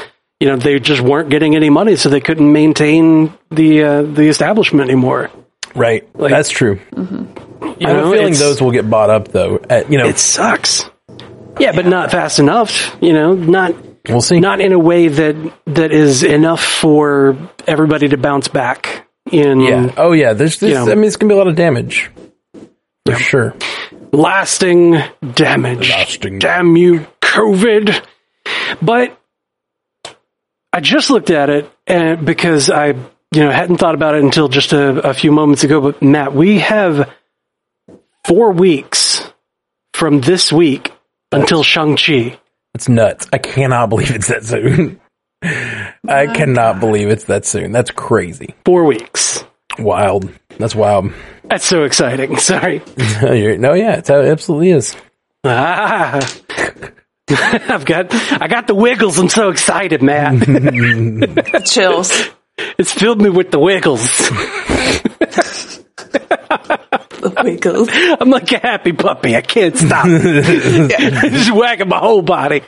you know they just weren't getting any money, so they couldn't maintain the uh, the establishment anymore.
Right. That's true.
You
I have
know,
a feeling those will get bought up though. At, you know,
It sucks. Yeah, but not fast enough. You know, not
we'll see.
not in a way that that is enough for everybody to bounce back. In
yeah. Oh yeah. There's. there's
you know.
I mean, it's gonna be a lot of damage. For sure.
lasting damage.
Lasting.
Damn you, COVID. But I just looked at it and because I, you know, hadn't thought about it until just a, a few moments ago. But Matt, we have four weeks from this week until Shang-Chi.
It's nuts. I cannot believe it's that soon. I cannot believe it's that soon. That's crazy.
Four weeks.
Wild. That's wild.
That's so exciting. Sorry.
You're- no, yeah, it's, it absolutely is.
Ah. I've got, I got the wiggles. I'm so excited, Matt.
chills.
it's filled me with the wiggles.
The wiggles.
I'm like a happy puppy. I can't stop. just wagging my whole body.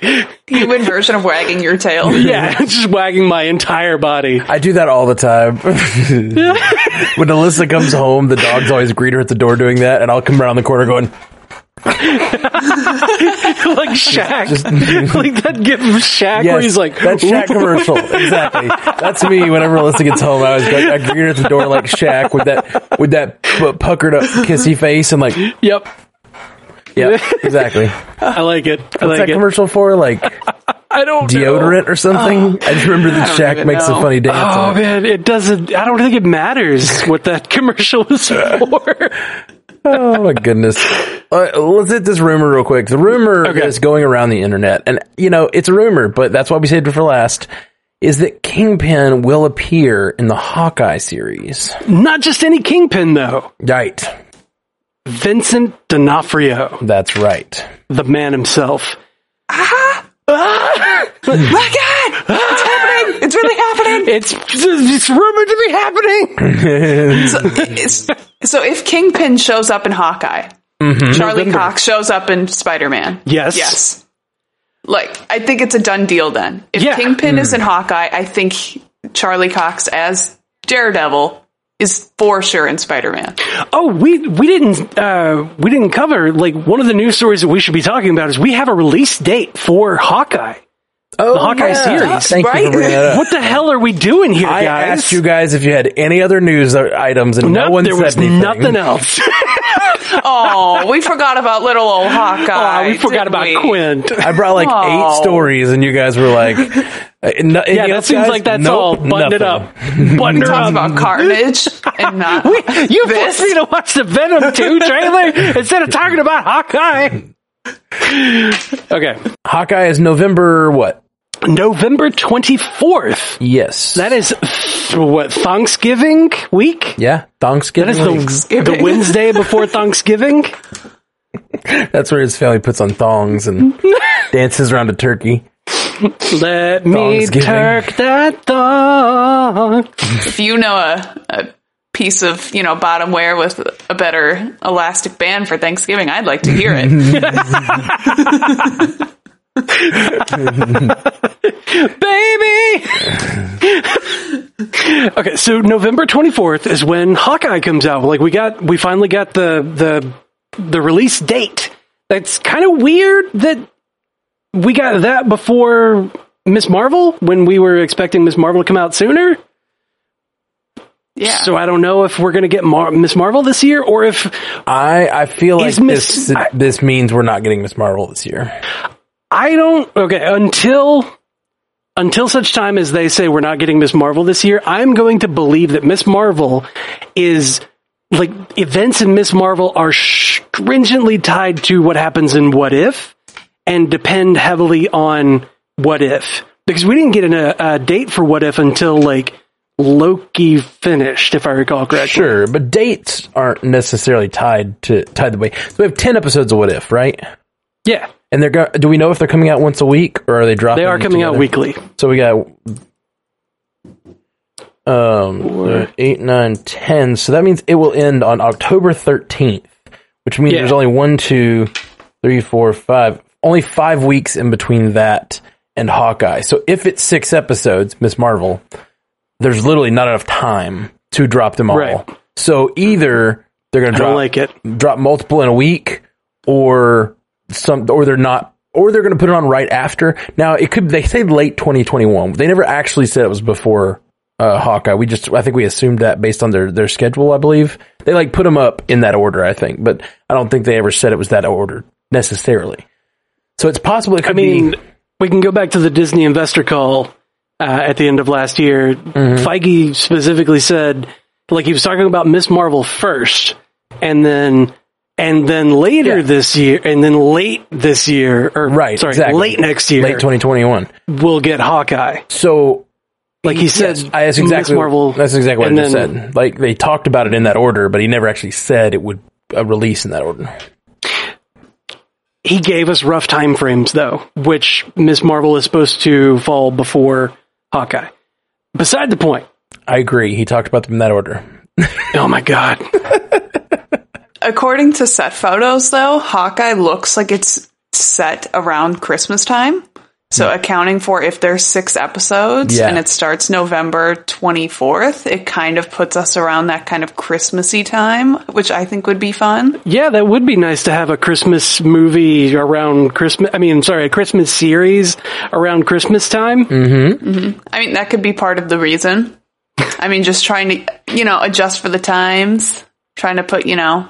Human version of wagging your tail.
Yeah, just wagging my entire body.
I do that all the time. when Alyssa comes home, the dogs always greet her at the door doing that, and I'll come around the corner going,
like Shaq. like that gif of Shaq
yes,
where he's like,
that Shaq commercial. Exactly. That's me whenever Alyssa gets home. I was I greet at the door like Shaq with that, with that pu- puckered up kissy face and like,
Yep.
yeah, exactly.
I like it. I
What's
like
that
it.
commercial for? Like
I don't know.
deodorant or something? Oh. I just remember that Shaq makes a funny dance.
Oh
on it.
man, it doesn't. I don't think it matters what that commercial is for.
Oh my goodness. Uh, let's hit this rumor real quick. The rumor
Okay.
is going around the internet, and you know it's a rumor, but that's why we saved it for last. is that Kingpin will appear in the Hawkeye series.
Not just any kingpin though.
Right.
Vincent D'Onofrio,
That's right.
the man himself. Ah!
My God, it's happening! It's really happening.
It's it's rumored to be happening.
So, it's- so if Kingpin shows up in Hawkeye, Charlie
November.
Cox shows up in Spider Man.
Yes.
Yes. Like, I think it's a done deal then. If
Yeah.
Kingpin is in Hawkeye, I think Charlie Cox as Daredevil is for sure in Spider Man.
Oh, we we didn't uh, we didn't cover like one of the news stories that we should be talking about is we have a release date for Hawkeye.
Oh,
Hawkeye series,
Thank you for bringing that up.
What the hell are we doing here,
I
guys?
asked you guys if you had any other news or items, and no
Nope,
one
there
said
was
anything.
nothing else.
Oh, we forgot about little old Hawkeye.
oh, we forgot about
we?
Quint.
I brought like
Oh.
eight stories, and you guys were like, uh, no,
Yeah, that seems like that's all. Button it up. Button her
Talks
up.
about Carnage and not
You
this.
forced me to watch the Venom 2 trailer instead of talking about Hawkeye. Okay.
Hawkeye is November what?
November 24th.
Yes,
That is, what, Thanksgiving week?
yeah, Thanksgiving.
That is the,
Thanksgiving.
the Wednesday before Thanksgiving?
That's where his family puts on thongs and dances around a turkey.
Let me turk that thong.
if you know a, a piece of you know bottom wear with a better elastic band for Thanksgiving, I'd like to hear it.
baby. okay, so November 24th is when Hawkeye comes out. Like we got we finally got the the the release date. That's kind of weird that we got that before Miss Marvel when we were expecting Miss Marvel to come out sooner.
yeah.
So I don't know if we're going to get Mar- Miss Marvel this year or if
I I feel like
Is Miss-
this
I-
this means we're not getting Miss Marvel this year.
I don't. Okay, until until such time as they say we're not getting Miss Marvel this year, I'm going to believe that Miss Marvel is like events in Miss Marvel are stringently tied to what happens in What If and depend heavily on What If because we didn't get an, a, a date for What If until like Loki finished, if I recall correctly.
Sure, but dates aren't necessarily tied to tied the way. So we have ten episodes of What If, right?
Yeah,
And they're go- do we know if they're coming out once a week or are they dropping?
they are coming out weekly.
So we got um eight, nine, ten. So that means it will end on October thirteenth, which means
Yeah.
there's only one, two, three, four, five. Only five weeks in between that and Hawkeye. So if it's six episodes, Miss Marvel, there's literally not enough time to drop them all.
Right.
So either they're going to drop
like it.
drop multiple in a week or some or they're not or they're going to put it on right after. Now it could they say late 2021. They never actually said it was before uh, Hawkeye. We just I think we assumed that based on their their schedule, I believe. They like put them up in that order, I think, but I don't think they ever said it was that order necessarily. So it's possible it could
I mean,
be
we can go back to the Disney investor call uh, at the end of last year.
Mm-hmm.
Feige specifically said, like he was talking about Miss Marvel first, and then and then later
Yeah.
this year, and then late this year, or
right,
sorry,
exactly.
late next year,
late 2021.
we'll get Hawkeye.
So
Like he said,
Yes, that's exactly
Marvel.
That's exactly what I just
then-
said. Like they talked about it in that order, but he never actually said it would uh, release in that order.
He gave us rough time frames though, which Miss Marvel is supposed to fall before Hawkeye. Beside the point.
I agree. He talked about them in that order.
Oh my god.
According to set photos, though, Hawkeye looks like it's set around Christmas time. So, accounting for if there's six episodes
Yeah.
and it starts November 24th, it kind of puts us around that kind of Christmassy time, which I think would be fun.
Yeah, that would be nice to have a Christmas movie around Christmas. I mean, sorry, a Christmas series around Christmas time. Mm-hmm. Mm-hmm.
I mean, that could be part of the reason. I mean, just trying to, you know, adjust for the times, trying to put, you know,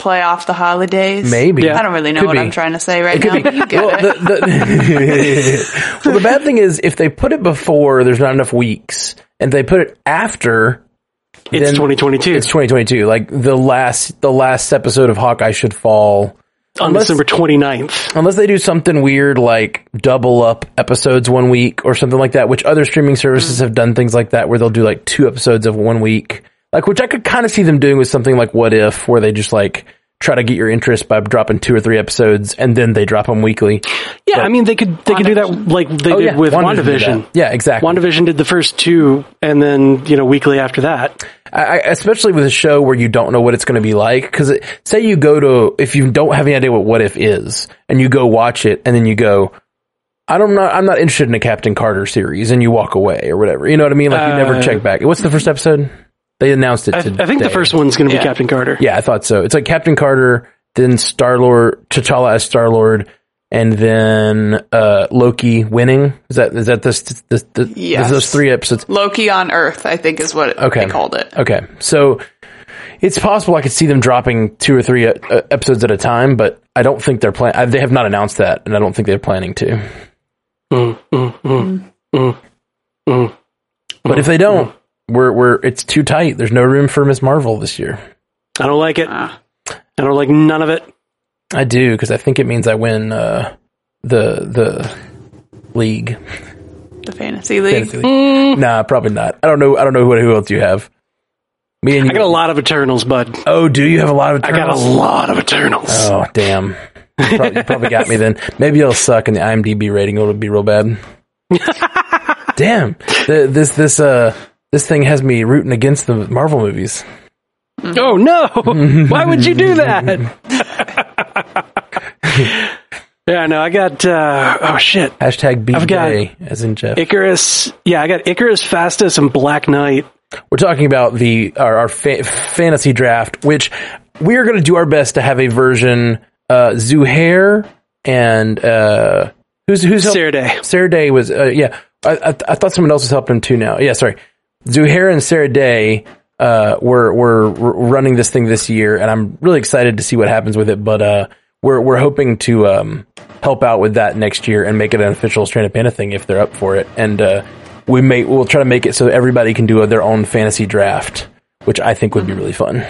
play off the holidays.
Maybe.
Yeah.
I don't really know
Could
what
be.
I'm trying to say right now. but You get
well,
it.
the, the, well, the bad thing is if they put it before, there's not enough weeks, and they put it after.
It's
then
2022.
It's 2022. Like the last, the last episode of Hawkeye should fall
on
Unless-
December 29th.
Unless they do something weird like double up episodes one week or something like that, which other streaming services mm. have done things like that where they'll do like two episodes of one week. Like, which I could kind of see them doing with something like What If, where they just like try to get your interest by dropping two or three episodes and then they drop them weekly.
Yeah, I mean they could they could do that like they
Oh,
did
yeah,
with
WandaVision
WandaVision.
Yeah, exactly.
WandaVision did the first two, and then you know weekly after that.
I, especially with a show where you don't know what it's going to be like. Because say you go to if you don't have any idea what What If is, and you go watch it, and then you go, I don't know, I'm not interested in a Captain Carter series, and you walk away or whatever. You know what I mean? Like you never
Uh,
check back. What's the first episode? They announced it.
I,
today.
I think the first one's going to be Captain Carter.
Yeah, I thought so. It's like Captain Carter, then Star Lord, T'Challa as Star Lord, and then uh, Loki winning. Is that is that this this, this,
Yes.
those three episodes?
Loki on Earth, I think, is what
Okay.
they called it.
Okay, so it's possible I could see them dropping two or three uh, uh, episodes at a time, but I don't think they're plan. uh, They have not announced that, and I don't think they're planning to.
Mm, mm, mm, mm, mm.
But if they don't, we're we're it's too tight. There's no room for Miss Marvel this year.
I don't like it.
Ah.
I don't like none of it.
I do because I think it means I win uh, the the league.
The Fantasy League.
Fantasy league. Nah, probably not. I don't know. I don't know what who else you have. Me and you.
I got a lot of Eternals, bud.
Oh, do you have a lot of?
I got a
Eternals?
lot of Eternals.
Oh, damn. You probably, you probably got me then. Maybe it'll suck and the IMDb rating will be real bad. damn. The, this, this, uh, this thing has me rooting against the Marvel movies.
Oh no! Why would you do that? yeah, no, I got. uh Oh shit,
Hashtag
I've got-
as in Jeff.
Ikaris. Yeah, I got Ikaris, Phastos, and Black Knight.
We're talking about the, our, our fa- fantasy draft, which we are going to do our best to have a version, uh, Zuhair and, uh, who's, who's helped-
Sarah Day.
Sarah Day was, uh, yeah. I, I, I thought someone else was helping him too now. Yeah, sorry. Zuhair and Sarah Day, uh, were, running this thing this year, and I'm really excited to see what happens with it, but, uh, we're, we're hoping to, um, help out with that next year and make it an official Stranded Panda thing if they're up for it. And, uh, we may, we'll try to make it so everybody can do their own fantasy draft, which I think would be really fun.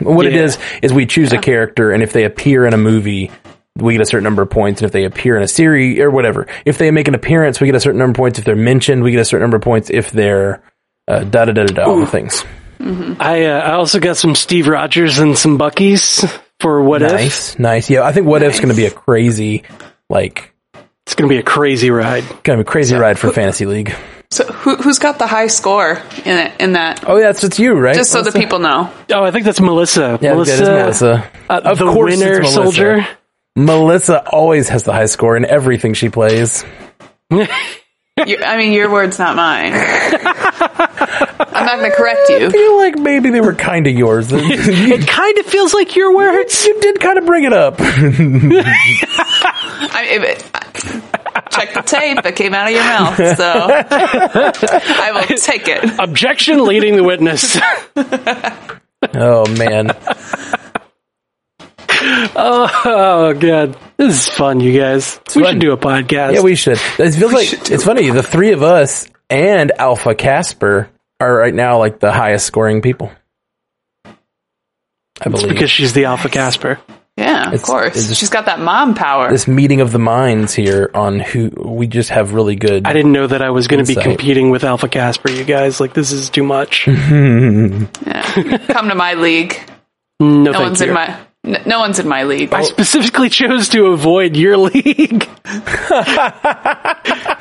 What it
Yeah.
is, is we choose a character, and if they appear in a movie, we get a certain number of points. And if they appear in a series or whatever, if they make an appearance, we get a certain number of points. If they're mentioned, we get a certain number of points. If they're da da da da da, all the things.
I uh, I also got some Steve Rogers and some Buckies for what if.
Nice, nice. Yeah, I think what if's going to be a crazy, like,
It's going to be a crazy ride.
Going to be a crazy ride for fantasy league.
So who, who's got the high score in it, in that?
Oh, yeah, it's it's you, right?
Just so the people know.
Oh, I think that's Melissa.
Yeah,
Melissa,
that is Melissa.
Uh,
Of
the
course it's
winner
Melissa.
soldier.
Melissa always has the high score in everything she plays.
You, I mean, your word's not mine. I'm not going to correct you.
I feel like maybe they were kind of yours.
It kind of feels like your words.
You did kind of bring it up.
I, if it, check the tape that came out of your mouth. So I will take it.
Objection leading the witness.
oh man,
oh god, this is fun, you guys. we
fun.
should do a podcast.
yeah, we should. It feels like it's funny. The three of us and Alpha Casper are right now like the highest scoring people. I believe
because she's the Alpha Casper.
Yeah, of
It's-
course.
it's-
She's got that mom power.
this meeting of the minds here on who we just have really good.
I didn't know that I was going to be competing with Alpha Casper. You guys, like this is too much.
Yeah. Come to my league.
No,
No
thank
one's
you.
in my. N- No one's in my league.
I specifically chose to avoid your league.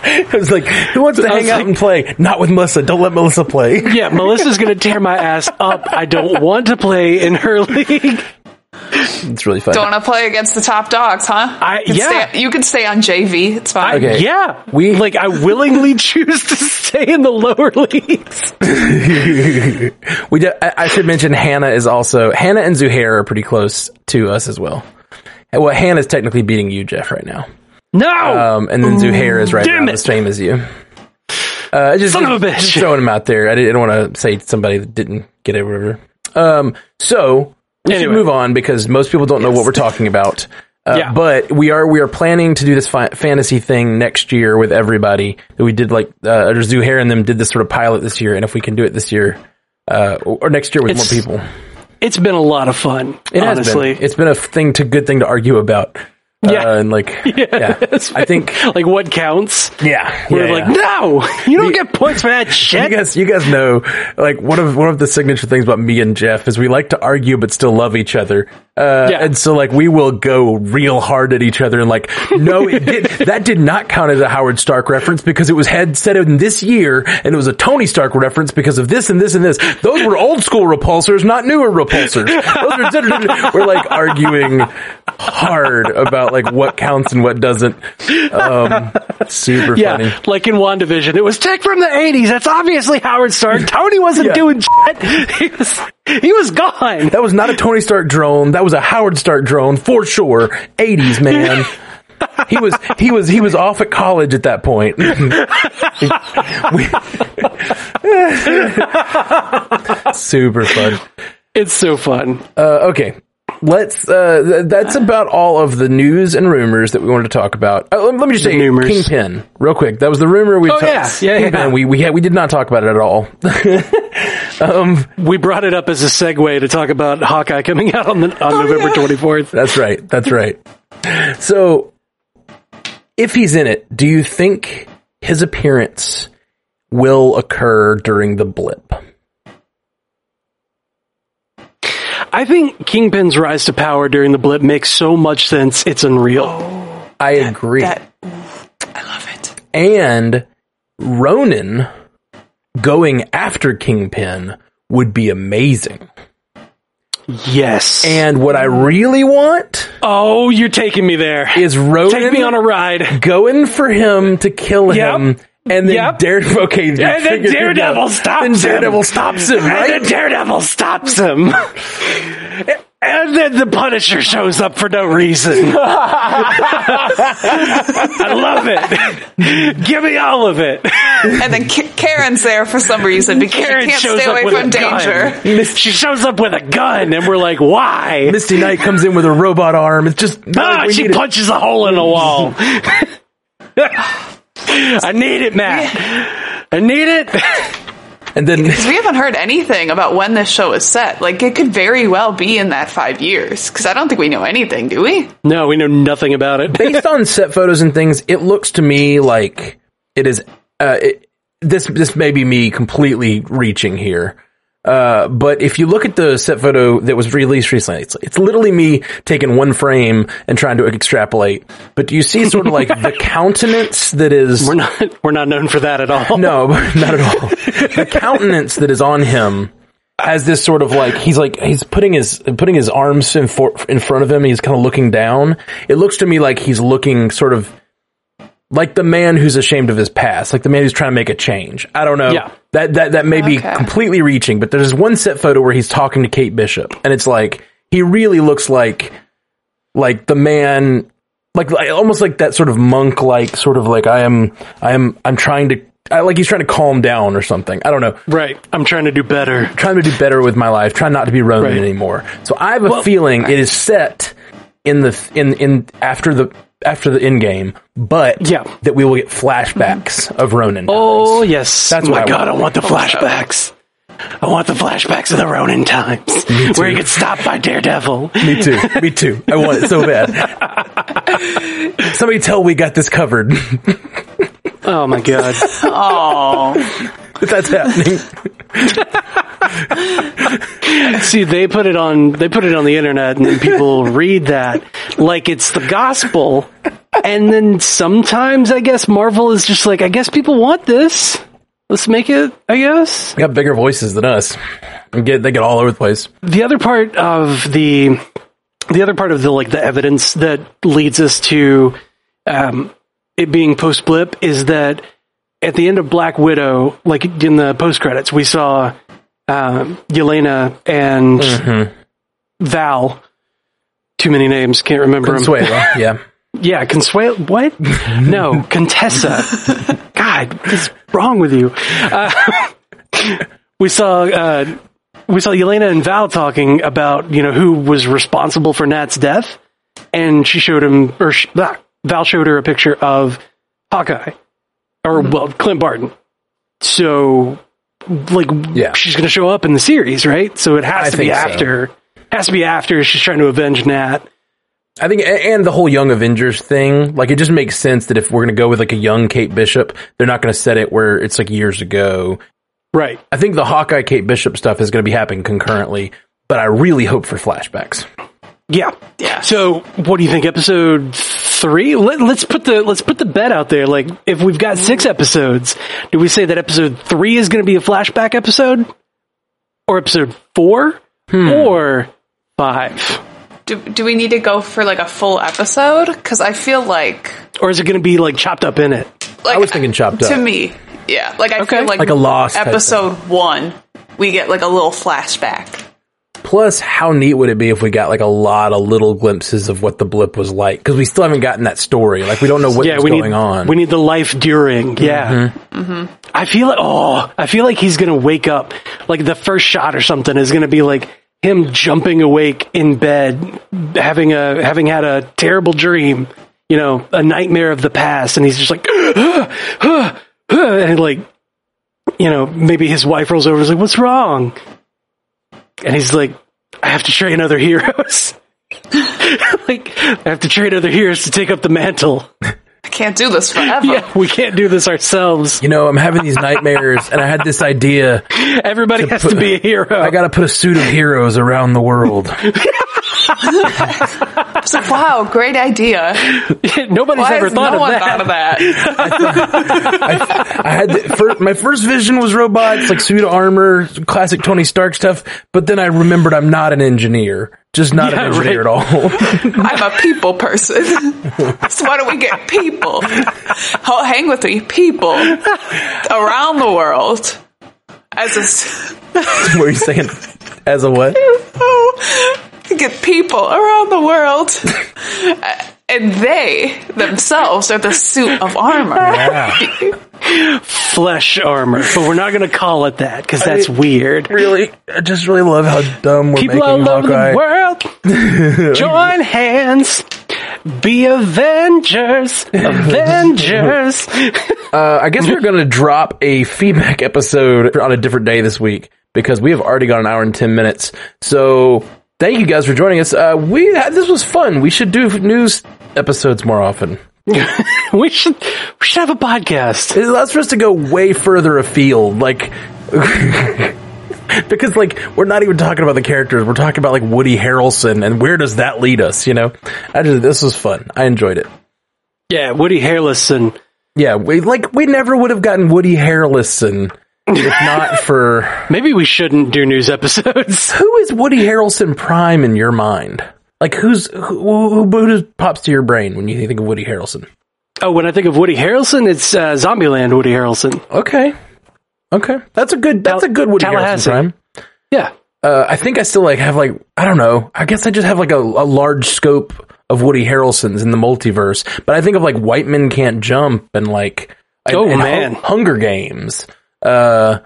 It was like, who wants to
I was
hang out
like-
and play? Not with Melissa. Don't let Melissa play.
yeah, Melissa's going to tear my ass up. I don't want to play in her league.
It's really fun.
Don't want to play against the top dogs, huh?
I-
You can
yeah.
Stay, you can stay on JV. It's fine.
Okay.
Yeah,
We-
like I willingly choose to stay in the lower leagues.
we did, I, I should mention Hannah is also Hannah and Zuhair are pretty close to us as well. And, Well, Hannah's technically beating you, Jeff, right now.
No,
Um, and then Zuhair is right
Damn
around
it.
the same as you. Uh, just,
Son of a bitch.
just throwing him out there. I didn't want to say somebody that didn't get it, or whatever. Um, so we should move on because most people don't know what we're talking about. Uh,
Yeah.
But we are we are planning to do this fi- fantasy thing next year with everybody. That we did like uh, or Zuhair and them did this sort of pilot this year, and if we can do it this year uh, or next year with
It's-
more people,
it's been a lot of fun.
It has
honestly,
been. It's been a thing to good thing to argue about.
Yeah.
Uh, and like, yeah,
It's
I think,
like what counts.
yeah,
We're
yeah,
like,
yeah.
no, you don't get points for that
You
shit.
guys, you guys know, like one of one of the signature things about me and Jeff is we like to argue but still love each other. Uh,
Yeah.
and so like we will go real hard at each other and like, no, it did, that did not count as a Howard Stark reference because it was had said in this year and it was a Tony Stark reference because of this and this and this. Those were old school repulsors, not newer repulsors. Those are, we're like arguing hard about like what counts and what doesn't. Um, super
Yeah,
funny.
like in WandaVision, it was tech from the '80s. That's obviously Howard Stark. Tony wasn't
Yeah.
doing shit. He was he was gone.
That was not a Tony Stark drone. That was a Howard Stark drone for sure. 80s man. he was he was he was off at college at that point. Super fun.
It's so fun.
Uh, okay. Let's. Uh, th- that's about all of the news and rumors that we wanted to talk about. Uh, let, let me just say,
Rumors.
Kingpin, real quick. That was the rumor we.
Oh,
ta-
yeah. Yeah,
Kingpin,
yeah.
We we had, we did not talk about it at all.
We brought it up as a segue to talk about Hawkeye coming out on the on November
yeah.
24th.
That's right. That's right. So, if he's in it, do you think his appearance will occur during the blip?
I think Kingpin's rise to power during the blip makes so much sense. It's unreal.
I agree.
That, I love it.
and Ronin going after Kingpin would be amazing.
Yes.
And what I really want
oh, you're taking me there.
is Ronin
Take me on a ride.
going for him to kill
Yep.
him. And then
Yep.
Daredevil, okay,
And then Daredevil stops him.
Then
him.
Daredevil stops him,
And
right?
then Daredevil stops him. And then the Punisher shows up for no reason. I love it. Give me all of it.
And then K- Karen's there for some reason because
Karen
she can't
shows
stay
up
away from
a gun.
danger.
She shows up with a gun, and we're like, why?
Misty Knight comes in with a robot arm. It's just
Ah,
like
she
need it.
punches a hole in the wall. I need it, Matt. I need it.
And then
Because we haven't heard anything about when this show is set. Like, it could very well be in that five years. Because I don't think we know anything, do we?
No, we know nothing about it.
based on set photos and things, it looks to me like it is. Uh, it, this this may be me completely reaching here. Uh, but if you look at the set photo that was released recently, it's, it's literally me taking one frame and trying to extrapolate. But do you see sort of like the countenance that is
We're not. We're not known for that at all.
no, not at all. the countenance that is on him has this sort of like he's like he's putting his putting his arms in for, in front of him. He's kind of looking down. It looks to me like he's looking sort of like the man who's ashamed of his past, like the man who's trying to make a change. I don't know.
Yeah.
That that that may be completely reaching, but there's one set photo where he's talking to Kate Bishop, and it's like he really looks like like the man like, like almost like that sort of monk like sort of like I am I am I'm trying to I, like he's trying to calm down or something. I don't know.
Right. I'm trying to do better.
Trying to do better with my life. Trying not to be Ronin
Right.
anymore. So I have a feeling it is set in the in in after the after the end game, but
Yeah.
that we will get flashbacks of Ronin.
Oh
times.
yes.
That's
oh my
I
god,
want.
I want the flashbacks. I want the flashbacks of the Ronin times where he gets stopped by Daredevil.
Me too. Me too. I want it so bad. Somebody tell we got this covered.
Oh my god.
Oh,
That's happening.
See, they put it on they put it on the internet and then people read that like it's the gospel. And then sometimes I guess Marvel is just like, I guess people want this. Let's make it, I guess.
They got bigger voices than us. And get they get all over the place.
the other part of the the other part of the like the evidence that leads us to um, it being post blip is that at the end of Black Widow, like in the post credits, we saw um, Yelena and Val. Too many names, can't remember them.
Consuelo, yeah.
Yeah, Consuelo. What? no, Contessa. God, what's wrong with you? Uh, we saw uh, we saw Yelena and Val talking about you know who was responsible for Nat's death, and she showed him or sh- ah, Val showed her a picture of Hawkeye, or mm-hmm. well Clint Barton. So like
Yeah.
she's going to show up in the series, right? So it has
I
to be
think so.
after. Has to be after she's trying to avenge Nat.
I think, and the whole Young Avengers thing, like it just makes sense that if we're going to go with like a young Kate Bishop, they're not going to set it where it's like years ago.
Right.
I think the Hawkeye Kate Bishop stuff is going to be happening concurrently, but I really hope for flashbacks.
Yeah.
Yeah.
So, what do you think? Episode three? Let, let's put the let's put the bet out there. Like, if we've got six episodes, do we say that episode three is going to be a flashback episode, or episode four, hmm. or five,
Do, do we need to go for like a full episode? Because I feel like,
or is it going to be like chopped up in it?
like
I was thinking chopped up to
me, yeah. Like I
Okay.
feel like
Like a Lost
episode one, we get like a little flashback.
Plus, how neat would it be if we got like a lot of little glimpses of what the blip was like? Because we still haven't gotten that story. Like we don't know what's
yeah,
going
need
on.
we need the life during. Yeah. Mm-hmm. Mm-hmm. I feel like oh, I feel like he's going to wake up. Like the first shot or something is going to be like him jumping awake in bed, having a having had a terrible dream. You know, a nightmare of the past, and he's just like, and like, you know, maybe his wife rolls over and is like, "What's wrong?" And he's like, "I have to train other heroes." like, I have to train other heroes to take up the mantle.
I can't do this forever.
Yeah, we can't do this ourselves.
you know, I'm having these nightmares, and I had this idea.
Everybody has to be a hero.
I got to put a suit of heroes around the world.
It's like, wow, great idea.
Nobody's
Why
ever thought
no
of
one
that.
thought of that?
I had the, fir- my first vision was robots, like suit of armor, classic Tony Stark stuff. But then I remembered I'm not an engineer, just not
Yeah,
an engineer
right.
at all.
I'm a people person. so why don't we get people? I'll hang with me, people around the world. As a,
what are you saying? As a what?
Oh, get people around the world. And they themselves are the suit of armor.
Flesh armor, but we're not going to call it that because that's weird.
Really, I just really love how dumb we're
People
making
all
Hawkeye.
the world, join hands, be Avengers, Avengers.
Uh, I guess we're going to drop a feedback episode on a different day this week because we have already got an hour and 10 minutes. So thank you guys for joining us. Uh, we had, this was fun. We should do news episodes more often.
we should we should have a podcast.
It allows for us to go way further afield. Like, because like, we're not even talking about the characters. We're talking about like Woody Harrelson and where does that lead us? You know, I just, this was fun. I enjoyed it.
Yeah, Woody Harrelson.
Yeah, we like we never would have gotten Woody Harrelson if not for
Maybe we shouldn't do news episodes.
who is Woody Harrelson Prime in your mind? Like who's who, who, who pops to your brain when you think of Woody Harrelson?
Oh, when I think of Woody Harrelson, it's uh, Zombieland Woody Harrelson.
Okay, okay, that's a good that's a good Woody Harrelson Prime.
Yeah.
Uh, I think I still like have like I don't know. I guess I just have like a, a large scope of Woody Harrelsons in the multiverse. But I think of like White Men Can't Jump and like
Oh,
and
man.
Hu- Hunger Games. Uh,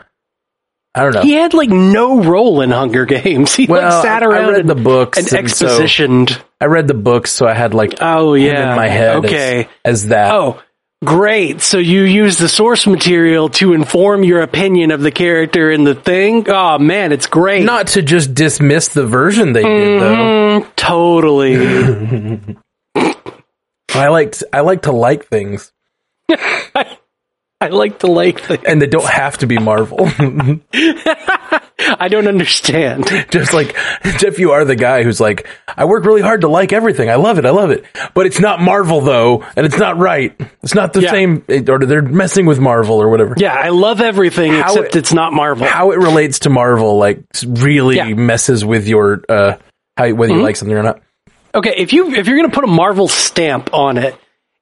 I don't know.
He had like no role in Hunger Games. He
Well,
like sat
I- I
around
read
and,
the books,
and
and so-
expositioned.
I read the books, so I had like
Oh yeah,
in my head
Okay.
as, that.
Oh, great. So you use the source material to inform your opinion of the character in the thing. Oh man, it's great.
Not to just dismiss the version they did though.
Mm, totally.
I like to, I like to like things,
I like to like the.
and they don't have to be Marvel.
I don't understand.
just like Jeff, you are the guy who's like, I work really hard to like everything. I love it. I love it. But it's not Marvel though, and it's not right. It's not the
Yeah.
same, or they're messing with Marvel or whatever.
Yeah, I love everything
How
except
it-
it's not Marvel.
How it relates to Marvel, like, really
Yeah.
messes with your uh, how whether
Mm-hmm.
you like something or not.
Okay, if you if you're gonna put a Marvel stamp on it,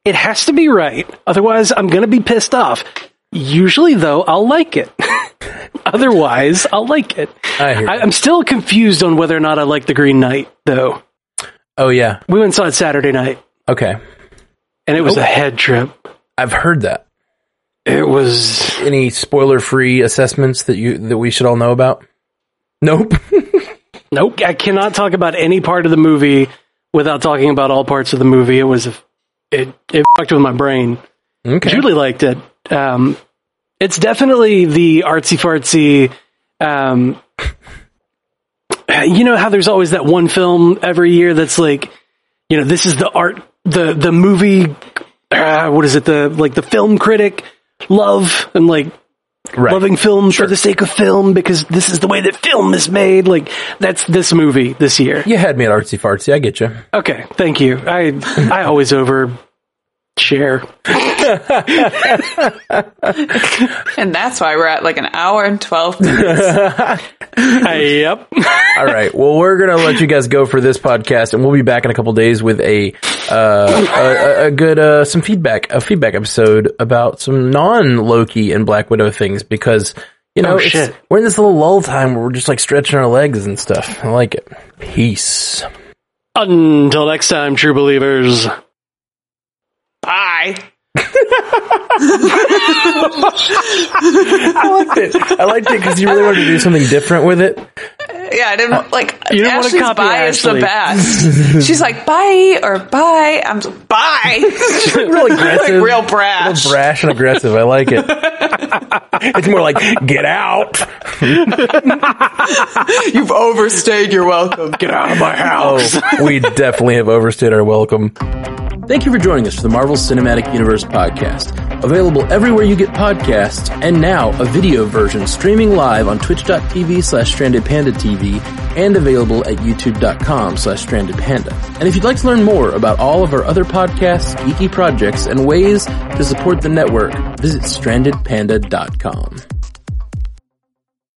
it has to be right. Otherwise, I'm gonna be pissed off. Usually, though, I'll like it. Otherwise, I'll like it.
I hear
I, I'm still confused on whether or not I like the Green Knight, though.
Oh yeah,
We went and saw it Saturday night,
okay.
and it was
Oh.
a head trip.
I've heard that.
It was
Any spoiler-free assessments that you that we should all know about? Nope.
nope. I cannot talk about any part of the movie without talking about all parts of the movie. It was it it fucked with my brain.
okay.
Julie liked it. Um, it's definitely the artsy fartsy. Um, you know how there's always that one film every year that's like, you know, this is the art, the the movie. Uh, what is it? The like the film critic love and like
Right.
loving film for the sake of film because this is the way that film is made. Like that's this movie this year.
You had me at artsy fartsy. I get you.
Okay, thank you. I I always over share.
And that's why we're at like an hour and 12 minutes.
yep.
All right. Well, we're gonna let you guys go for this podcast, and we'll be back in a couple days with a uh, a, a- a good uh, some feedback a feedback episode about some non Loki and Black Widow things because you know
Oh,
it's-
shit.
we're in this little lull time where we're just like stretching our legs and stuff. I like it. Peace.
Until next time, true believers.
Bye.
I liked it. I liked it because you really wanted to do something different with it.
Yeah, I didn't like.
You didn't wanna copy
bye is the best. She's like bye or bye. I'm so, bye.
Real aggressive.
like real brash.
Real brash and aggressive. I like it. it's more like get out.
You've overstayed your welcome.
Get out of my oh. house.
Oh, we definitely have overstayed our welcome. Thank you for joining us for the Marvel Cinematic Universe podcast. Available everywhere you get podcasts, and now a video version streaming live on twitch.tv slash strandedpandatv and available at youtube.com slash strandedpanda. And if you'd like to learn more about all of our other podcasts, geeky projects, and ways to support the network, visit strandedpanda.com. Undead.com.